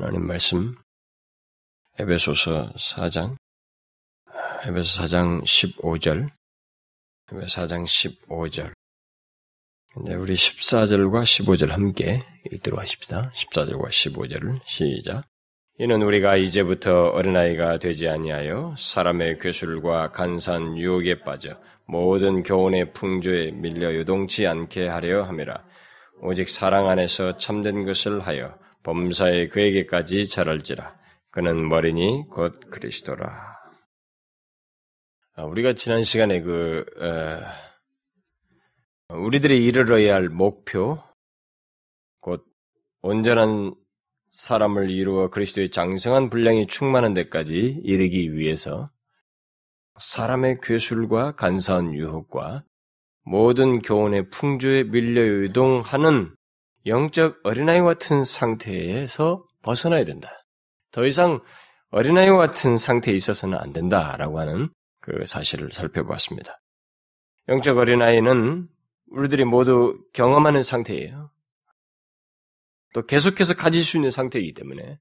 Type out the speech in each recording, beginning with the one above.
하나님 말씀. 에베소서 4장. 에베소 4장 15절. 에베소 4장 15절. 이제 우리 14절과 15절 함께 읽도록 하십시다. 14절과 15절을 시작. 이는 우리가 이제부터 어린아이가 되지 아니하여 사람의 괴술과 간산 유혹에 빠져 모든 교훈의 풍조에 밀려 요동치 않게 하려 함이라. 오직 사랑 안에서 참된 것을 하여 범사에 그에게까지 자랄지라. 그는 머리니 곧 그리스도라. 아, 우리가 지난 시간에 그 어, 우리들이 이르러야 할 목표, 곧 온전한 사람을 이루어 그리스도의 장성한 분량이 충만한 데까지 이르기 위해서 사람의 괴술과 간사한 유혹과 모든 교훈의 풍조에 밀려 유동하는 영적 어린아이 같은 상태에서 벗어나야 된다. 더 이상 어린아이 같은 상태에 있어서는 안 된다라고 하는 그 사실을 살펴보았습니다. 영적 어린아이는 우리들이 모두 경험하는 상태예요. 또 계속해서 가질 수 있는 상태이기 때문에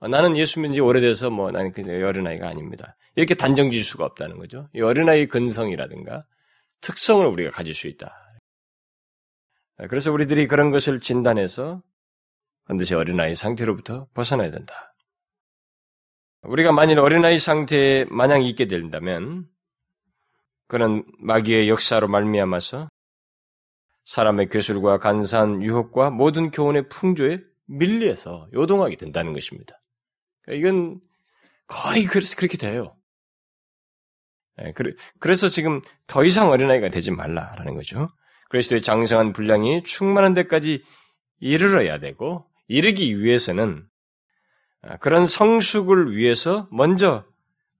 나는 예수 믿은 지 오래돼서 뭐 나는 그 어린아이가 아닙니다. 이렇게 단정 지을 수가 없다는 거죠. 이 어린아이 근성이라든가 특성을 우리가 가질 수 있다. 그래서 우리들이 그런 것을 진단해서 반드시 어린아이 상태로부터 벗어나야 된다. 우리가 만일 어린아이 상태에 마냥 있게 된다면 그런 마귀의 역사로 말미암아서 사람의 괴술과 간사한 유혹과 모든 교훈의 풍조에 밀려서 요동하게 된다는 것입니다. 그러니까 이건 거의 그렇게 돼요. 예, 그래서 지금 더 이상 어린아이가 되지 말라라는 거죠. 그리스도의 장성한 분량이 충만한 데까지 이르러야 되고 이르기 위해서는 아, 그런 성숙을 위해서 먼저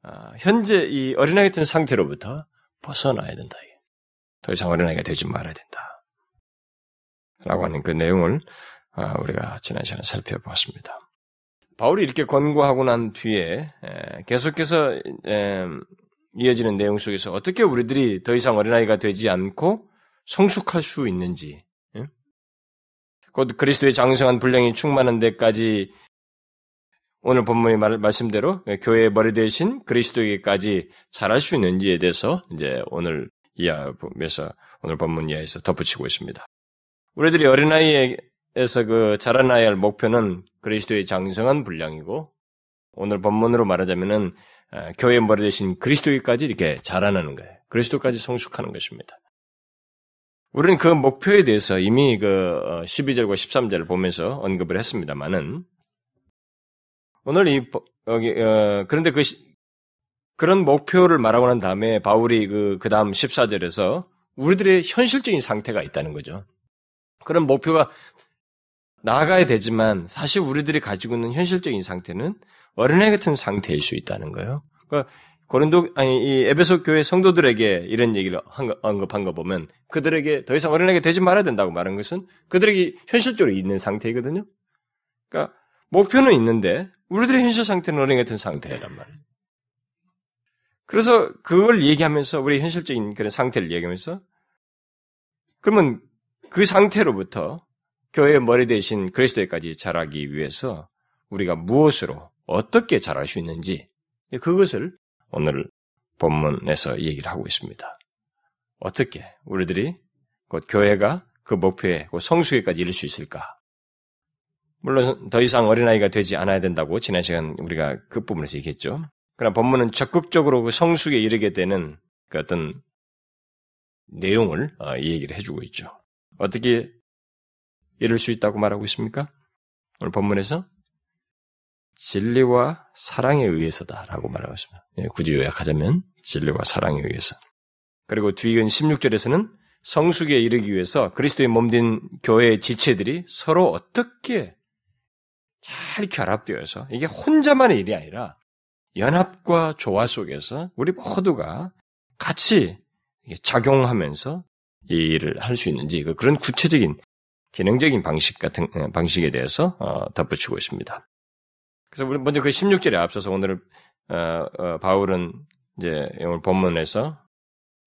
아, 현재 이 어린아이 같은 상태로부터 벗어나야 된다. 더 이상 어린아이가 되지 말아야 된다. 라고 하는 그 내용을 아, 우리가 지난 시간에 살펴보았습니다. 바울이 이렇게 권고하고 난 뒤에 계속해서 이어지는 내용 속에서 어떻게 우리들이 더 이상 어린아이가 되지 않고 성숙할 수 있는지, 예? 곧 그리스도의 장성한 분량이 충만한 데까지 오늘 본문의 말, 말씀대로 교회의 머리 대신 그리스도에게까지 잘할 수 있는지에 대해서 이제 오늘 이하에서 오늘 본문 이하에서 덧붙이고 있습니다. 우리들이 어린아이에서 그 자라나야 할 목표는 그리스도의 장성한 분량이고 오늘 본문으로 말하자면은 아, 교회 머리 대신 그리스도에까지 이렇게 자라나는 거예요. 그리스도까지 성숙하는 것입니다. 우리는 그 목표에 대해서 이미 그 12절과 어, 13절을 보면서 언급을 했습니다만은 오늘 이 여기 어, 그런데 그 그런 목표를 말하고 난 다음에 바울이 그 그다음 14절에서 우리들의 현실적인 상태가 있다는 거죠. 그런 목표가 나아가야 되지만 사실 우리들이 가지고 있는 현실적인 상태는 어린애 같은 상태일 수 있다는 거예요. 그러니까 고린도 아니 이 에베소 교회 성도들에게 이런 얘기를 언급한 거 보면 그들에게 더 이상 어린애가 되지 말아야 된다고 말한 것은 그들에게 현실적으로 있는 상태이거든요. 그러니까 목표는 있는데 우리들의 현실 상태는 어린애 같은 상태란 말이에요. 그래서 그걸 얘기하면서 우리 현실적인 그런 상태를 얘기하면서 그러면 그 상태로부터 교회의 머리 대신 그리스도에까지 자라기 위해서 우리가 무엇으로 어떻게 자랄 수 있는지 그것을 오늘 본문에서 얘기를 하고 있습니다. 어떻게 우리들이 곧 교회가 그 목표에 성수에까지 이룰 수 있을까? 물론 더 이상 어린아이가 되지 않아야 된다고 지난 시간 우리가 그 부분에서 얘기했죠. 그러나 본문은 적극적으로 그 성숙에 이르게 되는 그 어떤 내용을 어, 이 얘기를 해주고 있죠. 어떻게 이룰 수 있다고 말하고 있습니까? 오늘 본문에서 진리와 사랑에 의해서다라고 말하고 있습니다. 예, 굳이 요약하자면 진리와 사랑에 의해서. 그리고 뒤은 16절에서는 성숙에 이르기 위해서 그리스도의 몸된 교회의 지체들이 서로 어떻게 잘 결합되어서 이게 혼자만의 일이 아니라 연합과 조화 속에서 우리 모두가 같이 작용하면서 이 일을 할 수 있는지 그 그런 구체적인 기능적인 방식 같은 어, 방식에 대해서 어, 덧붙이고 있습니다. 그래서 우리 먼저 그 16절에 앞서서 오늘 어, 어, 바울은 이제 오늘 본문에서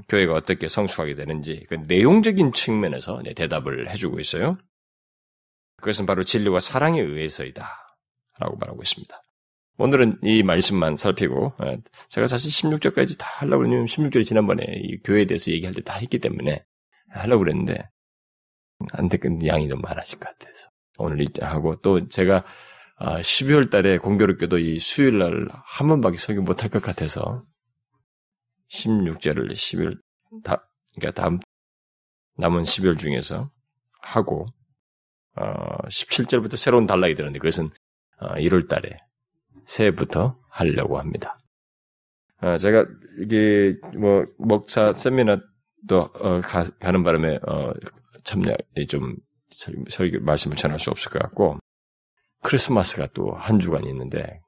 교회가 어떻게 성숙하게 되는지 그 내용적인 측면에서 대답을 해주고 있어요. 그것은 바로 진리와 사랑에 의해서이다. 라고 말하고 있습니다. 오늘은 이 말씀만 살피고, 예, 제가 사실 16절까지 다 하려고 했는데, 16절이 지난번에 이 교회에 대해서 얘기할 때 다 했기 때문에 하려고 그랬는데, 안 됐건 양이 너무 많아질 것 같아서. 오늘 하고, 또 제가 12월 아, 달에 공교롭게도 이 수요일 날 한 번밖에 설교 못할 것 같아서, 16절을 12월, 다, 그러니까 다음, 남은 12월 중에서 하고, 어, 17절부터 새로운 단락이 되는데, 그것은 어, 1월 달에 새해부터 하려고 합니다. 어, 제가 이게 뭐 목사 세미나도 어, 가, 는 바람에 어, 참여 좀 설교 말씀을 전할 수 없을 것 같고 크리스마스가 또 한 주간 있는데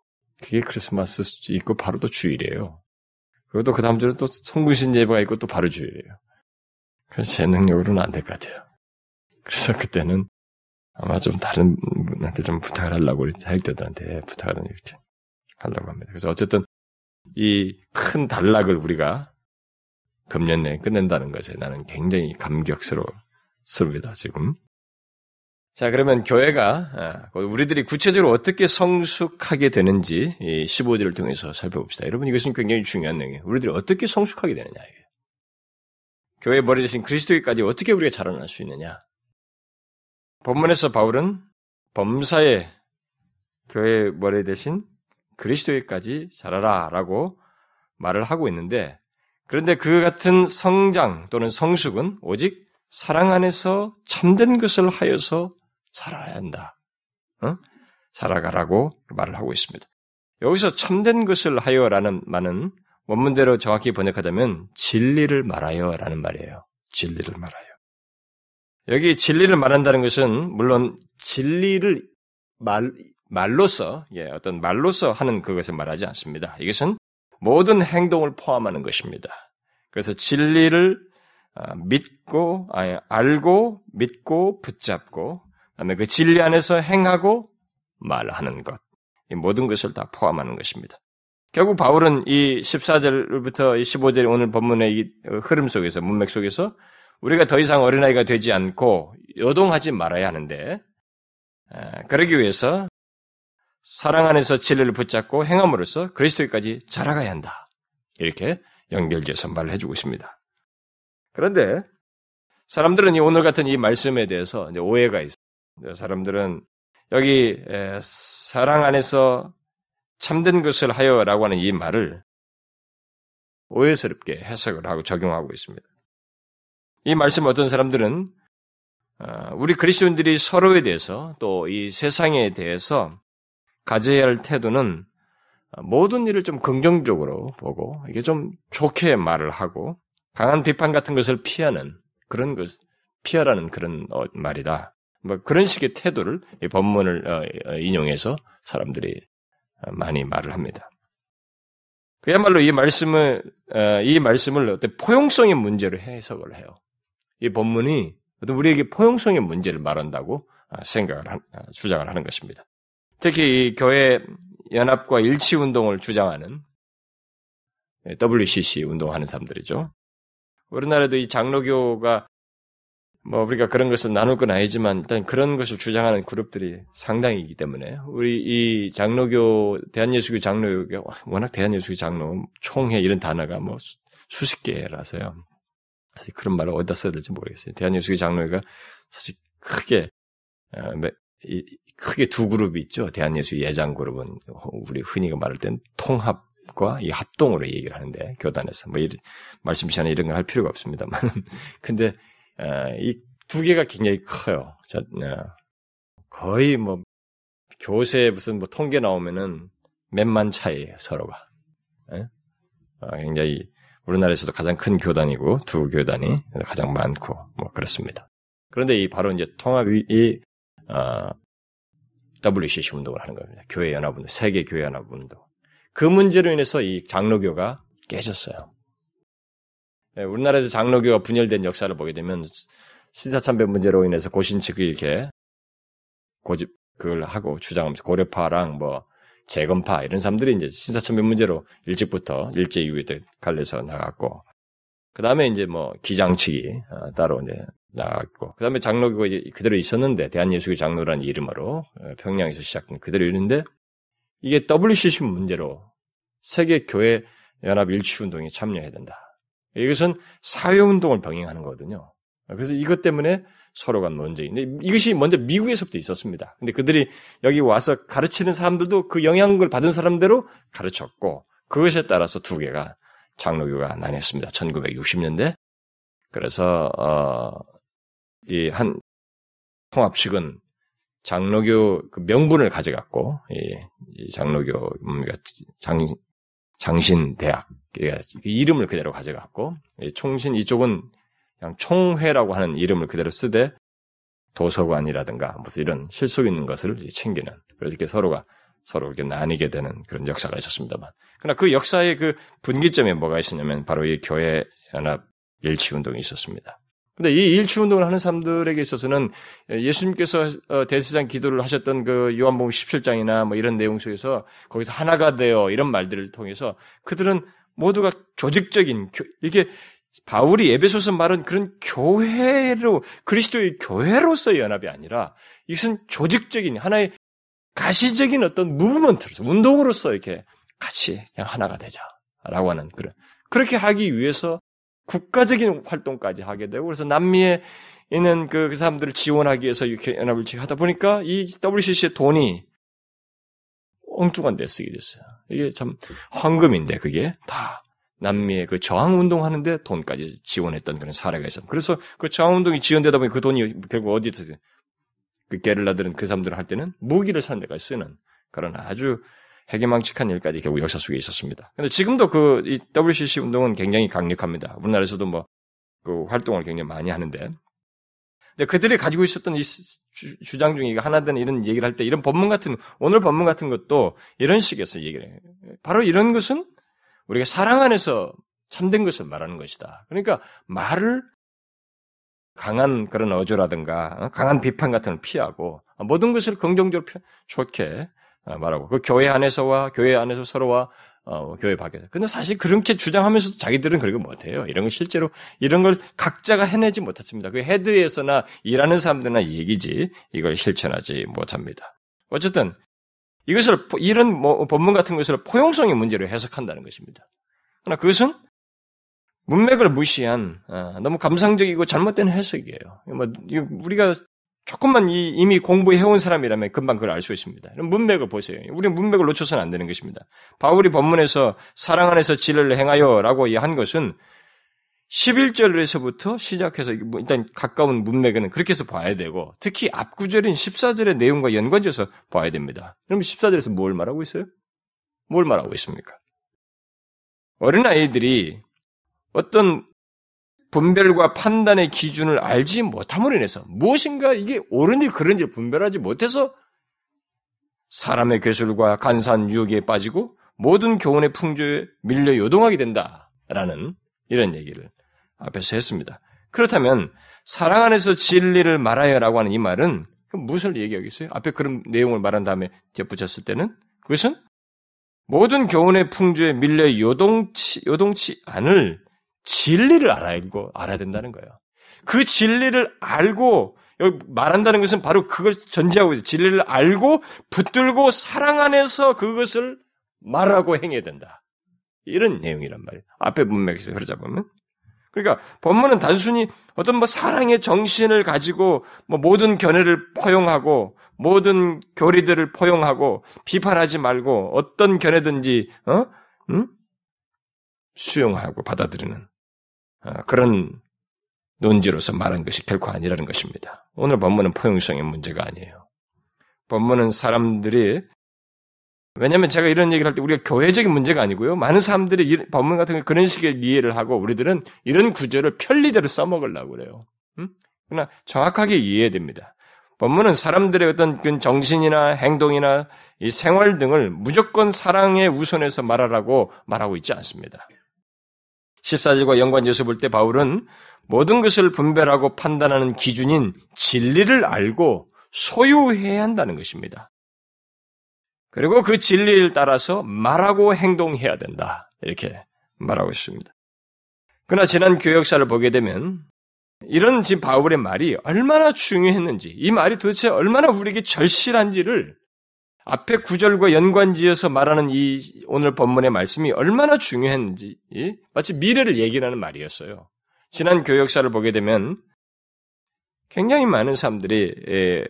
그게 크리스마스 있고 바로 또 주일이에요. 그리고 또 그 다음 주는 또 성부신 예배가 있고 또 바로 주일이에요. 그래서 제 능력으로는 안 될 것 같아요. 그래서 그때는 아마 좀 다른 분한테 좀 부탁을 하려고 우리 사역자들한테 부탁을 이렇게 하려고 합니다. 그래서 어쨌든 이 큰 단락을 우리가 금년 내에 끝낸다는 것에 나는 굉장히 감격스럽습니다, 지금. 자, 그러면 교회가, 아, 우리들이 구체적으로 어떻게 성숙하게 되는지 15절을 통해서 살펴봅시다. 여러분, 이것은 굉장히 중요한 내용이에요. 우리들이 어떻게 성숙하게 되느냐. 교회 머리 대신 그리스도까지 어떻게 우리가 자라날 수 있느냐. 본문에서 바울은 범사에 교회 머리 대신 그리스도에까지 자라라 라고 말을 하고 있는데 그런데 그 같은 성장 또는 성숙은 오직 사랑 안에서 참된 것을 하여서 살아야 한다. 어? 살아가라고 말을 하고 있습니다. 여기서 참된 것을 하여라는 말은 원문대로 정확히 번역하자면 진리를 말하여라는 말이에요. 진리를 말하여. 여기 진리를 말한다는 것은 물론 진리를 말, 말로서, 예, 어떤 말로서 하는 그것을 말하지 않습니다. 이것은 모든 행동을 포함하는 것입니다. 그래서 진리를 아, 믿고, 아니, 알고, 믿고, 붙잡고, 그다음에 그 진리 안에서 행하고 말하는 것. 이 모든 것을 다 포함하는 것입니다. 결국 바울은 이 14절부터 15절 오늘 본문의 이 흐름 속에서, 문맥 속에서 우리가 더 이상 어린아이가 되지 않고 요동하지 말아야 하는데, 그러기 위해서 사랑 안에서 진리를 붙잡고 행함으로써 그리스도까지 자라가야 한다. 이렇게 연결지어서 말을 해주고 있습니다. 그런데 사람들은 이 오늘 같은 이 말씀에 대해서 오해가 있어요. 사람들은 여기 사랑 안에서 참된 것을 하여라고 하는 이 말을 오해스럽게 해석을 하고 적용하고 있습니다. 이 말씀 어떤 사람들은 어, 우리 그리스도인들이 서로에 대해서 또 이 세상에 대해서 가져야 할 태도는 모든 일을 좀 긍정적으로 보고 이게 좀 좋게 말을 하고 강한 비판 같은 것을 피하는 그런 것 피하라는 그런 어, 말이다. 뭐 그런 식의 태도를 이 본문을 어, 인용해서 사람들이 많이 말을 합니다. 그야말로 이 말씀을 이 말씀을 어떤 포용성의 문제로 해석을 해요. 이 본문이 우리에게 포용성의 문제를 말한다고 생각을 주장을 하는 것입니다. 특히 이 교회 연합과 일치 운동을 주장하는 WCC 운동하는 사람들이죠. 우리나라도 이 장로교가 뭐 우리가 그런 것을 나눌 건 아니지만 일단 그런 것을 주장하는 그룹들이 상당히 있기 때문에 우리 이 장로교 대한예수교 장로교 워낙 대한예수교 장로 총회 이런 단어가 뭐 수십 개라서요. 사실 그런 말을 어디다 써야 될지 모르겠어요. 대한예수교 장로회가 사실 크게 어, 크게 두 그룹이 있죠. 대한예수 예장 그룹은 우리 흔히 말할 땐 통합 과 이 합동으로 얘기를 하는데 교단에서 뭐 이런 말씀 시간에 이런 거할 필요가 없습니다만 근데 어, 이 두 개가 굉장히 커요. 저, 어, 거의 뭐 교세 무슨 뭐 통계 나오면은 몇만 차이에요 서로가. 예? 어, 굉장히 우리나라에서도 가장 큰 교단이고 두 교단이 가장 많고 뭐 그렇습니다. 그런데 이 바로 이제 통합이 어, WCC 운동을 하는 겁니다. 교회 연합 운동, 세계 교회 연합 운동. 그 문제로 인해서 이 장로교가 깨졌어요. 네, 우리나라에서 장로교가 분열된 역사를 보게 되면 신사참배 문제로 인해서 고신 측이 이렇게 고집 그걸 하고 주장하면서 고려파랑 뭐 재건파 이런 사람들이 이제 신사참배 문제로 일찍부터 일제 이후에 갈려서 나갔고 그 다음에 이제 뭐 기장측이 어, 따로 이제 나갔고 그 다음에 장로교가 이제 그대로 있었는데 대한예수교 장로라는 이름으로 어, 평양에서 시작된 그대로 있는데 이게 WCC 문제로 세계 교회 연합 일치 운동에 참여해야 된다. 이것은 사회 운동을 병행하는 거거든요. 그래서 이것 때문에 서로 간 논쟁인데 이것이 먼저 미국에서부터 있었습니다. 근데 그들이 여기 와서 가르치는 사람들도 그 영향을 받은 사람대로 가르쳤고 그것에 따라서 두 개가 장로교가 나뉘었습니다. 1960년대. 그래서 어, 이 한 통합식은 장로교 그 명분을 가져갔고 이, 이 장로교 뭡니까 장 장신 대학 그 이름을 그대로 가져갔고 총신 이쪽은 그냥 총회라고 하는 이름을 그대로 쓰되 도서관이라든가 무슨 이런 실속 있는 것을 챙기는 그렇게 서로가 서로 이렇게 나뉘게 되는 그런 역사가 있었습니다만 그러나 그 역사의 그 분기점에 뭐가 있었냐면 바로 이 교회 연합 일치 운동이 있었습니다. 근데 이 일치 운동을 하는 사람들에게 있어서는 예수님께서 어, 대세상 기도를 하셨던 그 요한복음 17장이나 뭐 이런 내용 속에서 거기서 하나가 되어 이런 말들을 통해서 그들은 모두가 조직적인 이게 바울이 에베소서 말은 그런 교회로 그리스도의 교회로서의 연합이 아니라 이것은 조직적인 하나의 가시적인 어떤 무브먼트로서 운동으로서 이렇게 같이 그냥 하나가 되자라고 하는 그런 그렇게 하기 위해서 국가적인 활동까지 하게 되고 그래서 남미에 있는 그, 그 사람들을 지원하기 위해서 이렇게 연합을 하다 보니까 이 WCC의 돈이 엉뚱한 데 쓰게 됐어요. 이게 참 황금인데 그게 다 남미의 그 저항 운동하는데 돈까지 지원했던 그런 사례가 있어요. 그래서 그 저항 운동이 지원되다 보니 그 돈이 결국 어디서 그 게릴라들은 그 사람들 할 때는 무기를 사는 데까지 쓰는 그런 아주 해괴망측한 일까지 결국 역사 속에 있었습니다. 근데 지금도 그 이 WCC 운동은 굉장히 강력합니다. 우리나라에서도 뭐 그 활동을 굉장히 많이 하는데. 근데 그들이 가지고 있었던 이 주, 장 중에 하나든 이런 얘기를 할 때 이런 법문 같은 오늘 법문 같은 것도 이런 식에서 얘기를 해요. 바로 이런 것은 우리가 사랑 안에서 참된 것을 말하는 것이다. 그러니까 말을 강한 그런 어조라든가 어, 강한 비판 같은 걸 피하고 모든 것을 긍정적으로 좋게 어, 말하고 그 교회 안에서와 교회 안에서 서로와 어, 교회 밖에서. 근데 사실 그렇게 주장하면서도 자기들은 그렇게 못해요. 이런 걸 실제로 이런 걸 각자가 해내지 못했습니다. 그 헤드에서나 일하는 사람들나 얘기지 이걸 실천하지 못합니다. 어쨌든 이것을 이런 뭐 법문 같은 것을 포용성의 문제로 해석한다는 것입니다. 그러나 그것은 문맥을 무시한 어, 너무 감상적이고 잘못된 해석이에요. 뭐 우리가 조금만 이미 공부해온 사람이라면 금방 그걸 알 수 있습니다. 문맥을 보세요. 우리는 문맥을 놓쳐서는 안 되는 것입니다. 바울이 본문에서 사랑 안에서 진리를 행하여 라고 한 것은 11절에서부터 시작해서 뭐 일단 가까운 문맥은 그렇게 해서 봐야 되고 특히 앞구절인 14절의 내용과 연관지어서 봐야 됩니다. 그럼 14절에서 뭘 말하고 있어요? 뭘 말하고 있습니까? 어린아이들이 어떤 분별과 판단의 기준을 알지 못함으로 인해서 무엇인가 이게 옳은지 그런지 분별하지 못해서 사람의 괴술과 간사한 유혹에 빠지고 모든 교훈의 풍조에 밀려 요동하게 된다라는 이런 얘기를 앞에서 했습니다. 그렇다면 사랑 안에서 진리를 말하여라고 하는 이 말은 무엇을 얘기하겠어요? 앞에 그런 내용을 말한 다음에 덧붙였을 때는 그것은 모든 교훈의 풍조에 밀려 요동치 요동치 않을 진리를 알아야고 알아야 된다는 거예요. 그 진리를 알고 여기 말한다는 것은 바로 그걸 전제하고 있어요. 진리를 알고 붙들고 사랑 안에서 그것을 말하고 행해야 된다. 이런 내용이란 말이에요. 앞에 문맥에서 흐르자 보면. 그러니까 본문은 단순히 어떤 뭐 사랑의 정신을 가지고 뭐 모든 견해를 포용하고 모든 교리들을 포용하고 비판하지 말고 어떤 견해든지 어? 응? 수용하고 받아들이는 어, 그런 논지로서 말한 것이 결코 아니라는 것입니다. 오늘 본문은 포용성의 문제가 아니에요. 본문은 사람들이 왜냐하면 제가 이런 얘기를 할 때 우리가 교회적인 문제가 아니고요. 많은 사람들이 법문 같은 그런 식의 이해를 하고 우리들은 이런 구절을 편리대로 써먹으려고 그래요. 음? 그러나 정확하게 이해해야 됩니다. 법문은 사람들의 어떤 그 정신이나 행동이나 이 생활 등을 무조건 사랑의 우선에서 말하라고 말하고 있지 않습니다. 14절과 연관지어서 볼 때 바울은 모든 것을 분별하고 판단하는 기준인 진리를 알고 소유해야 한다는 것입니다. 그리고 그 진리를 따라서 말하고 행동해야 된다. 이렇게 말하고 있습니다. 그러나 지난 교역사를 보게 되면 이런 지금 바울의 말이 얼마나 중요했는지, 이 말이 도대체 얼마나 우리에게 절실한지를 앞에 구절과 연관지어서 말하는 이 오늘 본문의 말씀이 얼마나 중요했는지 마치 미래를 얘기하는 말이었어요. 지난 교역사를 보게 되면 굉장히 많은 사람들이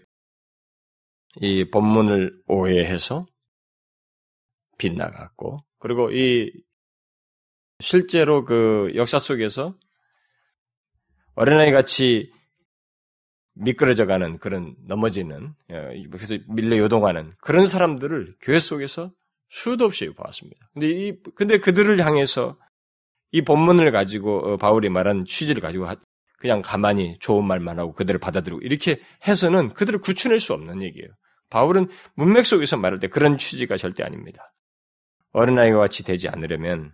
이 본문을 오해해서 빗나갔고 그리고 이 실제로 그 역사 속에서 어린아이 같이 미끄러져 가는 그런 넘어지는 예, 그래서 밀려 요동하는 그런 사람들을 교회 속에서 수도 없이 보았습니다. 근데 이 근데 그들을 향해서 이 본문을 가지고 어, 바울이 말한 취지를 가지고 그냥 가만히 좋은 말만 하고 그들을 받아들이고 이렇게 해서는 그들을 구출할 수 없는 얘기예요. 바울은 문맥 속에서 말할 때 그런 취지가 절대 아닙니다. 어린아이와 같이 되지 않으려면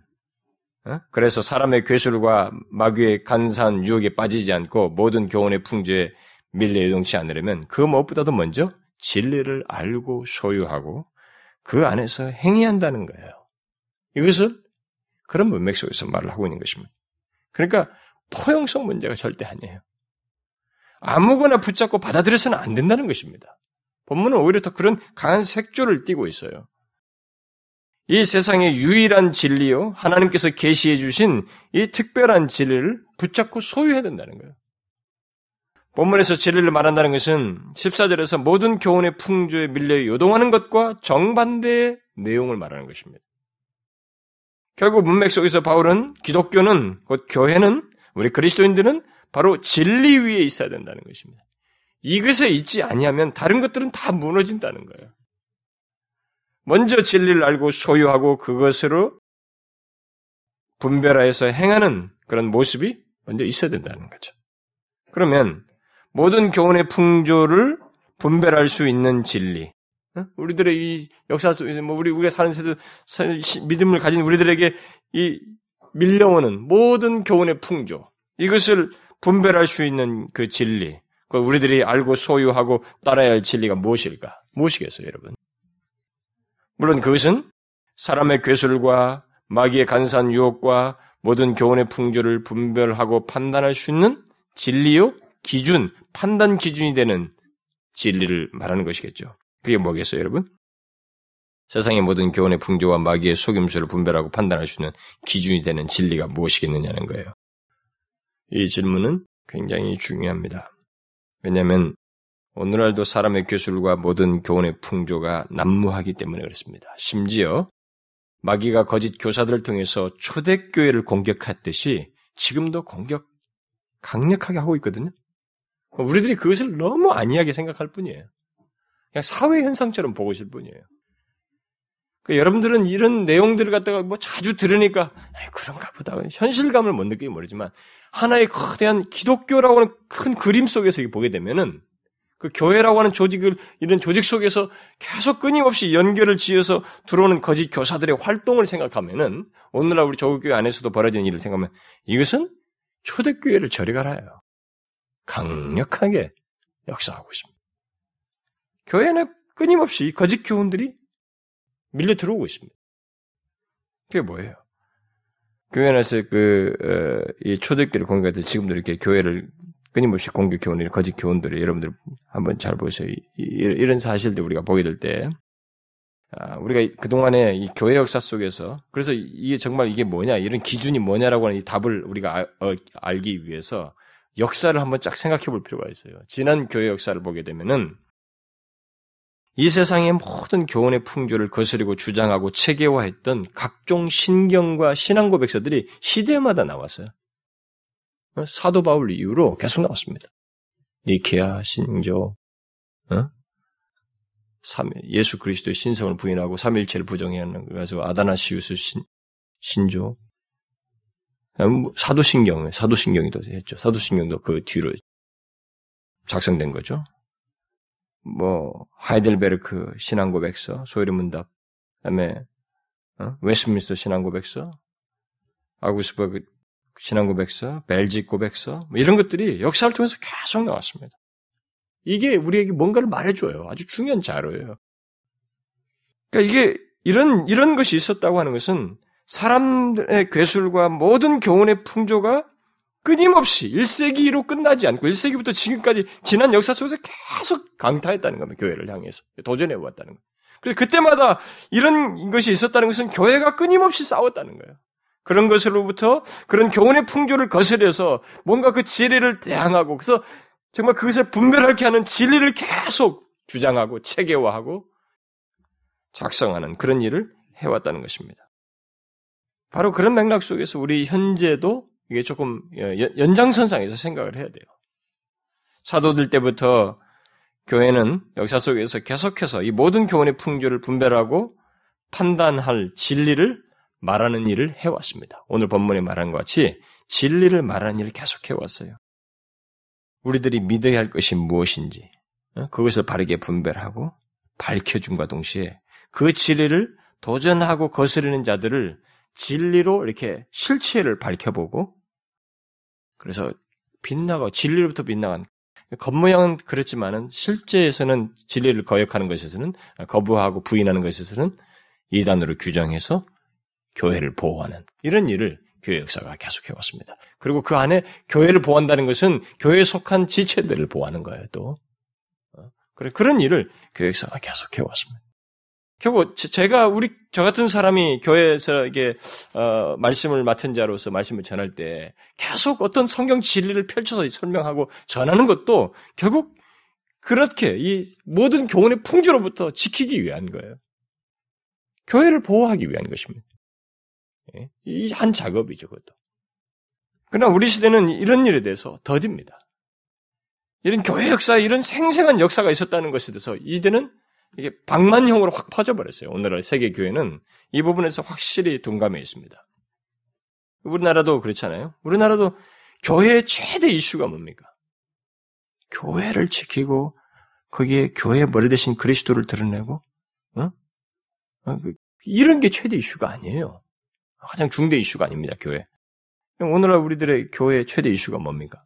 어? 그래서 사람의 괴술과 마귀의 간사한 유혹에 빠지지 않고 모든 교훈의 풍조에 밀려 요동치 않으려면 그 무엇보다도 먼저 진리를 알고 소유하고 그 안에서 행위한다는 거예요. 이것을 그런 문맥 속에서 말을 하고 있는 것입니다. 그러니까 포용성 문제가 절대 아니에요. 아무거나 붙잡고 받아들여서는 안 된다는 것입니다. 본문은 오히려 더 그런 강한 색조를 띠고 있어요. 이 세상의 유일한 진리요, 하나님께서 계시해 주신 이 특별한 진리를 붙잡고 소유해야 된다는 거예요. 본문에서 진리를 말한다는 것은 14절에서 모든 교훈의 풍조에 밀려 요동하는 것과 정반대의 내용을 말하는 것입니다. 결국 문맥 속에서 바울은 기독교는 곧 교회는 우리 그리스도인들은 바로 진리 위에 있어야 된다는 것입니다. 이것에 있지 아니하면 다른 것들은 다 무너진다는 거예요. 먼저 진리를 알고 소유하고 그것으로 분별하여서 행하는 그런 모습이 먼저 있어야 된다는 거죠. 그러면 모든 교훈의 풍조를 분별할 수 있는 진리. 우리들의 이 역사 속에서 뭐 우리 우리가 사는 세대 믿음을 가진 우리들에게 이 밀려오는 모든 교훈의 풍조 이것을 분별할 수 있는 그 진리, 그 우리들이 알고 소유하고 따라야 할 진리가 무엇일까? 무엇이겠어요, 여러분? 물론 그것은 사람의 괴술과 마귀의 간사한 유혹과 모든 교훈의 풍조를 분별하고 판단할 수 있는 진리요 기준, 판단 기준이 되는 진리를 말하는 것이겠죠. 그게 뭐겠어요, 여러분? 세상의 모든 교훈의 풍조와 마귀의 속임수를 분별하고 판단할 수 있는 기준이 되는 진리가 무엇이겠느냐는 거예요. 이 질문은 굉장히 중요합니다. 왜냐하면 오늘날도 사람의 교술과 모든 교훈의 풍조가 난무하기 때문에 그렇습니다. 심지어 마귀가 거짓 교사들을 통해서 초대교회를 공격했듯이 지금도 공격 강력하게 하고 있거든요. 우리들이 그것을 너무 안이하게 생각할 뿐이에요. 그냥 사회 현상처럼 보고 있을 뿐이에요. 그 여러분들은 이런 내용들을 갖다가 뭐 자주 들으니까 그런가 보다 현실감을 못 느끼기 모르지만 하나의 거대한 기독교라고 하는 큰 그림 속에서 보게 되면은 그 교회라고 하는 조직을 이런 조직 속에서 계속 끊임없이 연결을 지어서 들어오는 거짓 교사들의 활동을 생각하면은 오늘날 우리 조국교회 안에서도 벌어지는 일을 생각하면 이것은 초대교회를 저리 가라요. 강력하게 역사하고 있습니다. 교회는 끊임없이 거짓 교훈들이 밀려 들어오고 있습니다. 그게 뭐예요? 교회 안에서 그, 어, 이 초대교를 공격할 때 지금도 이렇게 교회를 끊임없이 공격 교훈이 거짓 교훈들을 여러분들 한번 잘 보세요. 이, 이런 사실들 우리가 보게 될 때, 아, 우리가 그동안에 이 교회 역사 속에서, 그래서 이게 정말 이게 뭐냐, 이런 기준이 뭐냐라고 하는 이 답을 우리가 알, 어, 알기 위해서 역사를 한번 쫙 생각해 볼 필요가 있어요. 지난 교회 역사를 보게 되면은 이 세상의 모든 교훈의 풍조를 거스리고 주장하고 체계화했던 각종 신경과 신앙 고백서들이 시대마다 나왔어요. 사도 바울 이후로 계속 나왔습니다. 니케아 신조, 어? 예수 그리스도의 신성을 부인하고 삼일체를 부정해하는 그래서 아다나시우스 신, 신조, 뭐 사도신경, 사도신경이도 했죠. 사도신경도 그 뒤로 작성된 거죠. 뭐 하이델베르크 신앙고백서, 소요리 문답, 그다음에 어? 웨스민스터 신앙고백서, 아구스버그 신앙고백서, 벨직 고백서 뭐 이런 것들이 역사를 통해서 계속 나왔습니다. 이게 우리에게 뭔가를 말해줘요. 아주 중요한 자료예요. 그러니까 이게 이런 이런 것이 있었다고 하는 것은 사람들의 괴술과 모든 교훈의 풍조가 끊임없이 1세기로 끝나지 않고 1세기부터 지금까지 지난 역사 속에서 계속 강타했다는 겁니다. 교회를 향해서. 도전해 왔다는 겁니다. 그때마다 이런 것이 있었다는 것은 교회가 끊임없이 싸웠다는 거예요. 그런 것으로부터 그런 교훈의 풍조를 거스려서 뭔가 그 진리를 대항하고 그래서 정말 그것을 분별하게 하는 진리를 계속 주장하고 체계화하고 작성하는 그런 일을 해왔다는 것입니다. 바로 그런 맥락 속에서 우리 현재도 이게 조금 연장선상에서 생각을 해야 돼요. 사도들 때부터 교회는 역사 속에서 계속해서 이 모든 교훈의 풍조를 분별하고 판단할 진리를 말하는 일을 해왔습니다. 오늘 본문에 말한 것 같이 진리를 말하는 일을 계속 해왔어요. 우리들이 믿어야 할 것이 무엇인지 어, 그것을 바르게 분별하고 밝혀준과 동시에 그 진리를 도전하고 거스르는 자들을 진리로 이렇게 실체를 밝혀보고 그래서 빛나고 진리로부터 빛나간 겉모양은 그렇지만은 실제에서는 진리를 거역하는 것에서는 거부하고 부인하는 것에서는 이단으로 규정해서 교회를 보호하는 이런 일을 교회 역사가 계속해 왔습니다. 그리고 그 안에 교회를 보호한다는 것은 교회에 속한 지체들을 보호하는 거예요, 또. 어? 그런 일을 교회 역사가 계속해 왔습니다. 결국 제가 우리 저 같은 사람이 교회에서 이게 어, 말씀을 맡은 자로서 말씀을 전할 때 계속 어떤 성경 진리를 펼쳐서 설명하고 전하는 것도 결국 그렇게 이 모든 교훈의 풍조로부터 지키기 위한 거예요. 교회를 보호하기 위한 것입니다. 예? 이한 작업이죠, 그것도. 그러나 우리 시대는 이런 일에 대해서 더딥니다. 이런 교회 역사에 이런 생생한 역사가 있었다는 것에 대해서 이제는 이게 방만형으로 확 퍼져버렸어요. 오늘날 세계 교회는 이 부분에서 확실히 둔감해 있습니다. 우리나라도 그렇잖아요. 우리나라도 교회의 최대 이슈가 뭡니까? 교회를 지키고 거기에 교회 머리 대신 그리스도를 드러내고 어? 어? 그, 이런 게 최대 이슈가 아니에요. 가장 중대 이슈가 아닙니다. 교회. 오늘날 우리들의 교회 최대 이슈가 뭡니까?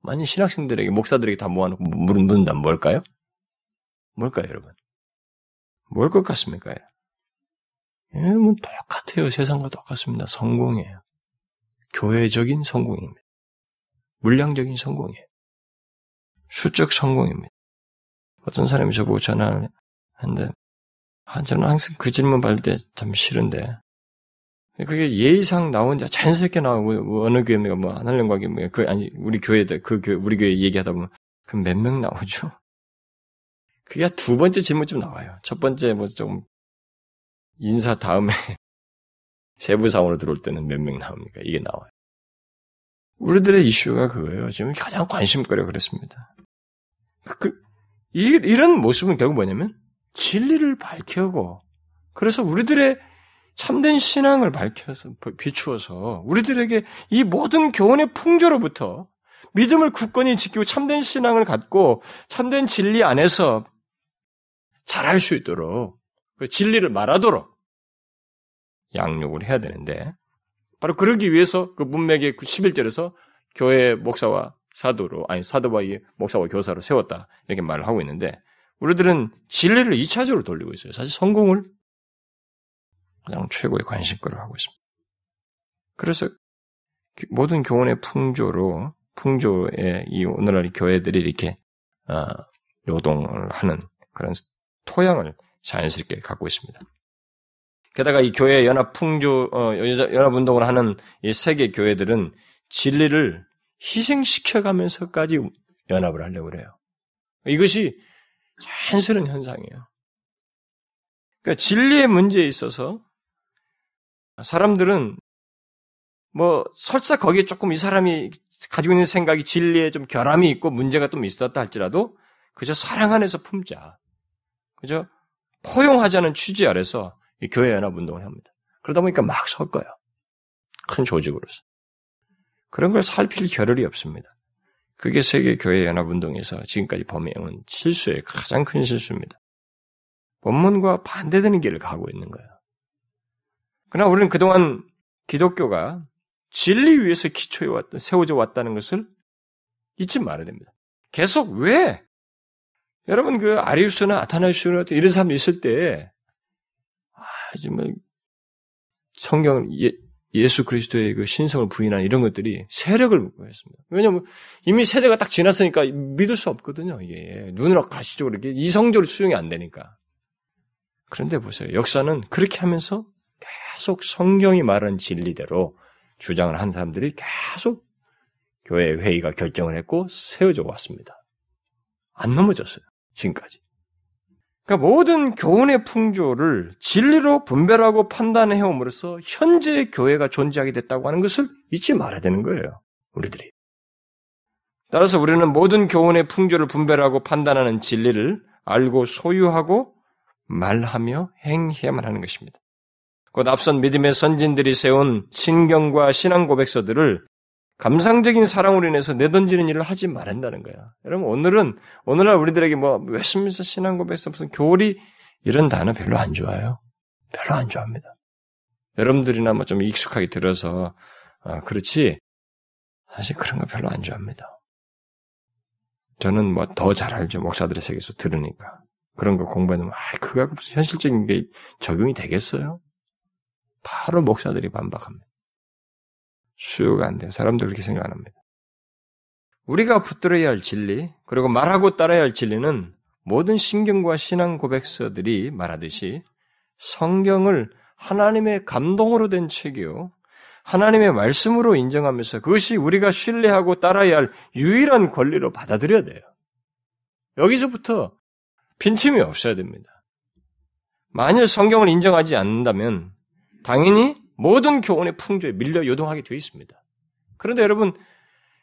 많은 신학생들에게 목사들에게 다 모아놓고 물은다면 뭘까요? 뭘까요, 여러분? 뭘 것 같습니까? 여러분 똑같아요. 세상과 똑같습니다. 성공이에요. 교회적인 성공입니다. 물량적인 성공이에요. 수적 성공입니다. 어떤 사람이 저보고 전화를 했는데, 아, 저는 항상 그 질문 받을 때 참 싫은데, 그게 예의상 나온 자 자연스럽게 나오고 뭐 어느 교회가 뭐 하나님 과교 뭐그 아니 우리 교회들 그 교회 우리 교회 얘기하다 보면 그럼 몇명 나오죠. 그게 두 번째 질문쯤 나와요. 첫 번째 뭐 좀 인사 다음에 세부 사원으로 들어올 때는 몇 명 나옵니까? 이게 나와요. 우리들의 이슈가 그거예요. 지금 가장 관심거리가 그랬습니다. 그, 그 이, 이런 모습은 결국 뭐냐면 진리를 밝혀고 그래서 우리들의 참된 신앙을 밝혀서 비추어서 우리들에게 이 모든 교훈의 풍조로부터 믿음을 굳건히 지키고 참된 신앙을 갖고 참된 진리 안에서 잘할 수 있도록 그 진리를 말하도록 양육을 해야 되는데 바로 그러기 위해서 그 문맥의 11절에서 그 교회 목사와 사도로 아니 사도와 이 목사와 교사로 세웠다 이렇게 말을 하고 있는데 우리들은 진리를 2차적으로 돌리고 있어요. 사실 성공을 가장 최고의 관심거리를 하고 있습니다. 그래서 모든 교훈의 풍조로 풍조의 이 오늘날 교회들이 이렇게 어, 요동을 하는 그런 토양을 자연스럽게 갖고 있습니다. 게다가 이 교회 연합 풍조 어, 연합 운동을 하는 이 세계 교회들은 진리를 희생시켜가면서까지 연합을 하려고 그래요. 이것이 자연스러운 현상이에요. 그러니까 진리의 문제에 있어서 사람들은 뭐 설사 거기에 조금 이 사람이 가지고 있는 생각이 진리에 좀 결함이 있고 문제가 좀 있었다 할지라도 그저 사랑 안에서 품자. 그죠? 포용하자는 취지 아래서 교회 연합 운동을 합니다. 그러다 보니까 막 섞어요. 큰 조직으로서. 그런 걸 살필 겨를이 없습니다. 그게 세계 교회 연합 운동에서 지금까지 범해온 실수의 가장 큰 실수입니다. 본문과 반대되는 길을 가고 있는 거예요. 그러나 우리는 그동안 기독교가 진리 위에서 기초해 왔던, 세워져 왔다는 것을 잊지 말아야 됩니다. 계속 왜? 여러분 그 아리우스나 아타나시우나 이런 사람이 있을 때, 아, 정말 성경 예, 수 그리스도의 그 신성을 부인한 이런 것들이 세력을 묻고 했습니다. 왜냐하면 이미 세대가 딱 지났으니까 믿을 수 없거든요. 이게 눈으로 가시적으로 이렇게 이성적으로 수용이 안 되니까. 그런데 보세요. 역사는 그렇게 하면서 계속 성경이 말한 진리대로 주장을 한 사람들이 계속 교회 회의가 결정을 했고 세워져 왔습니다. 안 넘어졌어요. 지금까지. 그러니까 모든 교훈의 풍조를 진리로 분별하고 판단해 옴으로써 현재의 교회가 존재하게 됐다고 하는 것을 잊지 말아야 되는 거예요. 우리들이. 따라서 우리는 모든 교훈의 풍조를 분별하고 판단하는 진리를 알고 소유하고 말하며 행해야만 하는 것입니다. 곧 앞선 믿음의 선진들이 세운 신경과 신앙 고백서들을 감상적인 사랑으로 인해서 내던지는 일을 하지 말한다는 거야. 여러분 오늘은 오늘날 우리들에게 뭐 웨스민스 신앙 고백서 무슨 교리 이런 단어 별로 안 좋아요. 별로 안 좋아합니다. 여러분들이나 뭐 좀 익숙하게 들어서 아, 그렇지 사실 그런 거 별로 안 좋아합니다. 저는 뭐 더 잘 알죠 목사들의 세계에서 들으니까 그런 거 공부해놓으면 아 그거 무슨 현실적인 게 적용이 되겠어요? 바로 목사들이 반박합니다. 수요가 안 돼요. 사람들 그렇게 생각 안 합니다. 우리가 붙들어야 할 진리, 그리고 말하고 따라야 할 진리는 모든 신경과 신앙 고백서들이 말하듯이 성경을 하나님의 감동으로 된 책이요. 하나님의 말씀으로 인정하면서 그것이 우리가 신뢰하고 따라야 할 유일한 권리로 받아들여야 돼요. 여기서부터 빈틈이 없어야 됩니다. 만일 성경을 인정하지 않는다면 당연히 모든 교훈의 풍조에 밀려 요동하게 되어 있습니다. 그런데 여러분,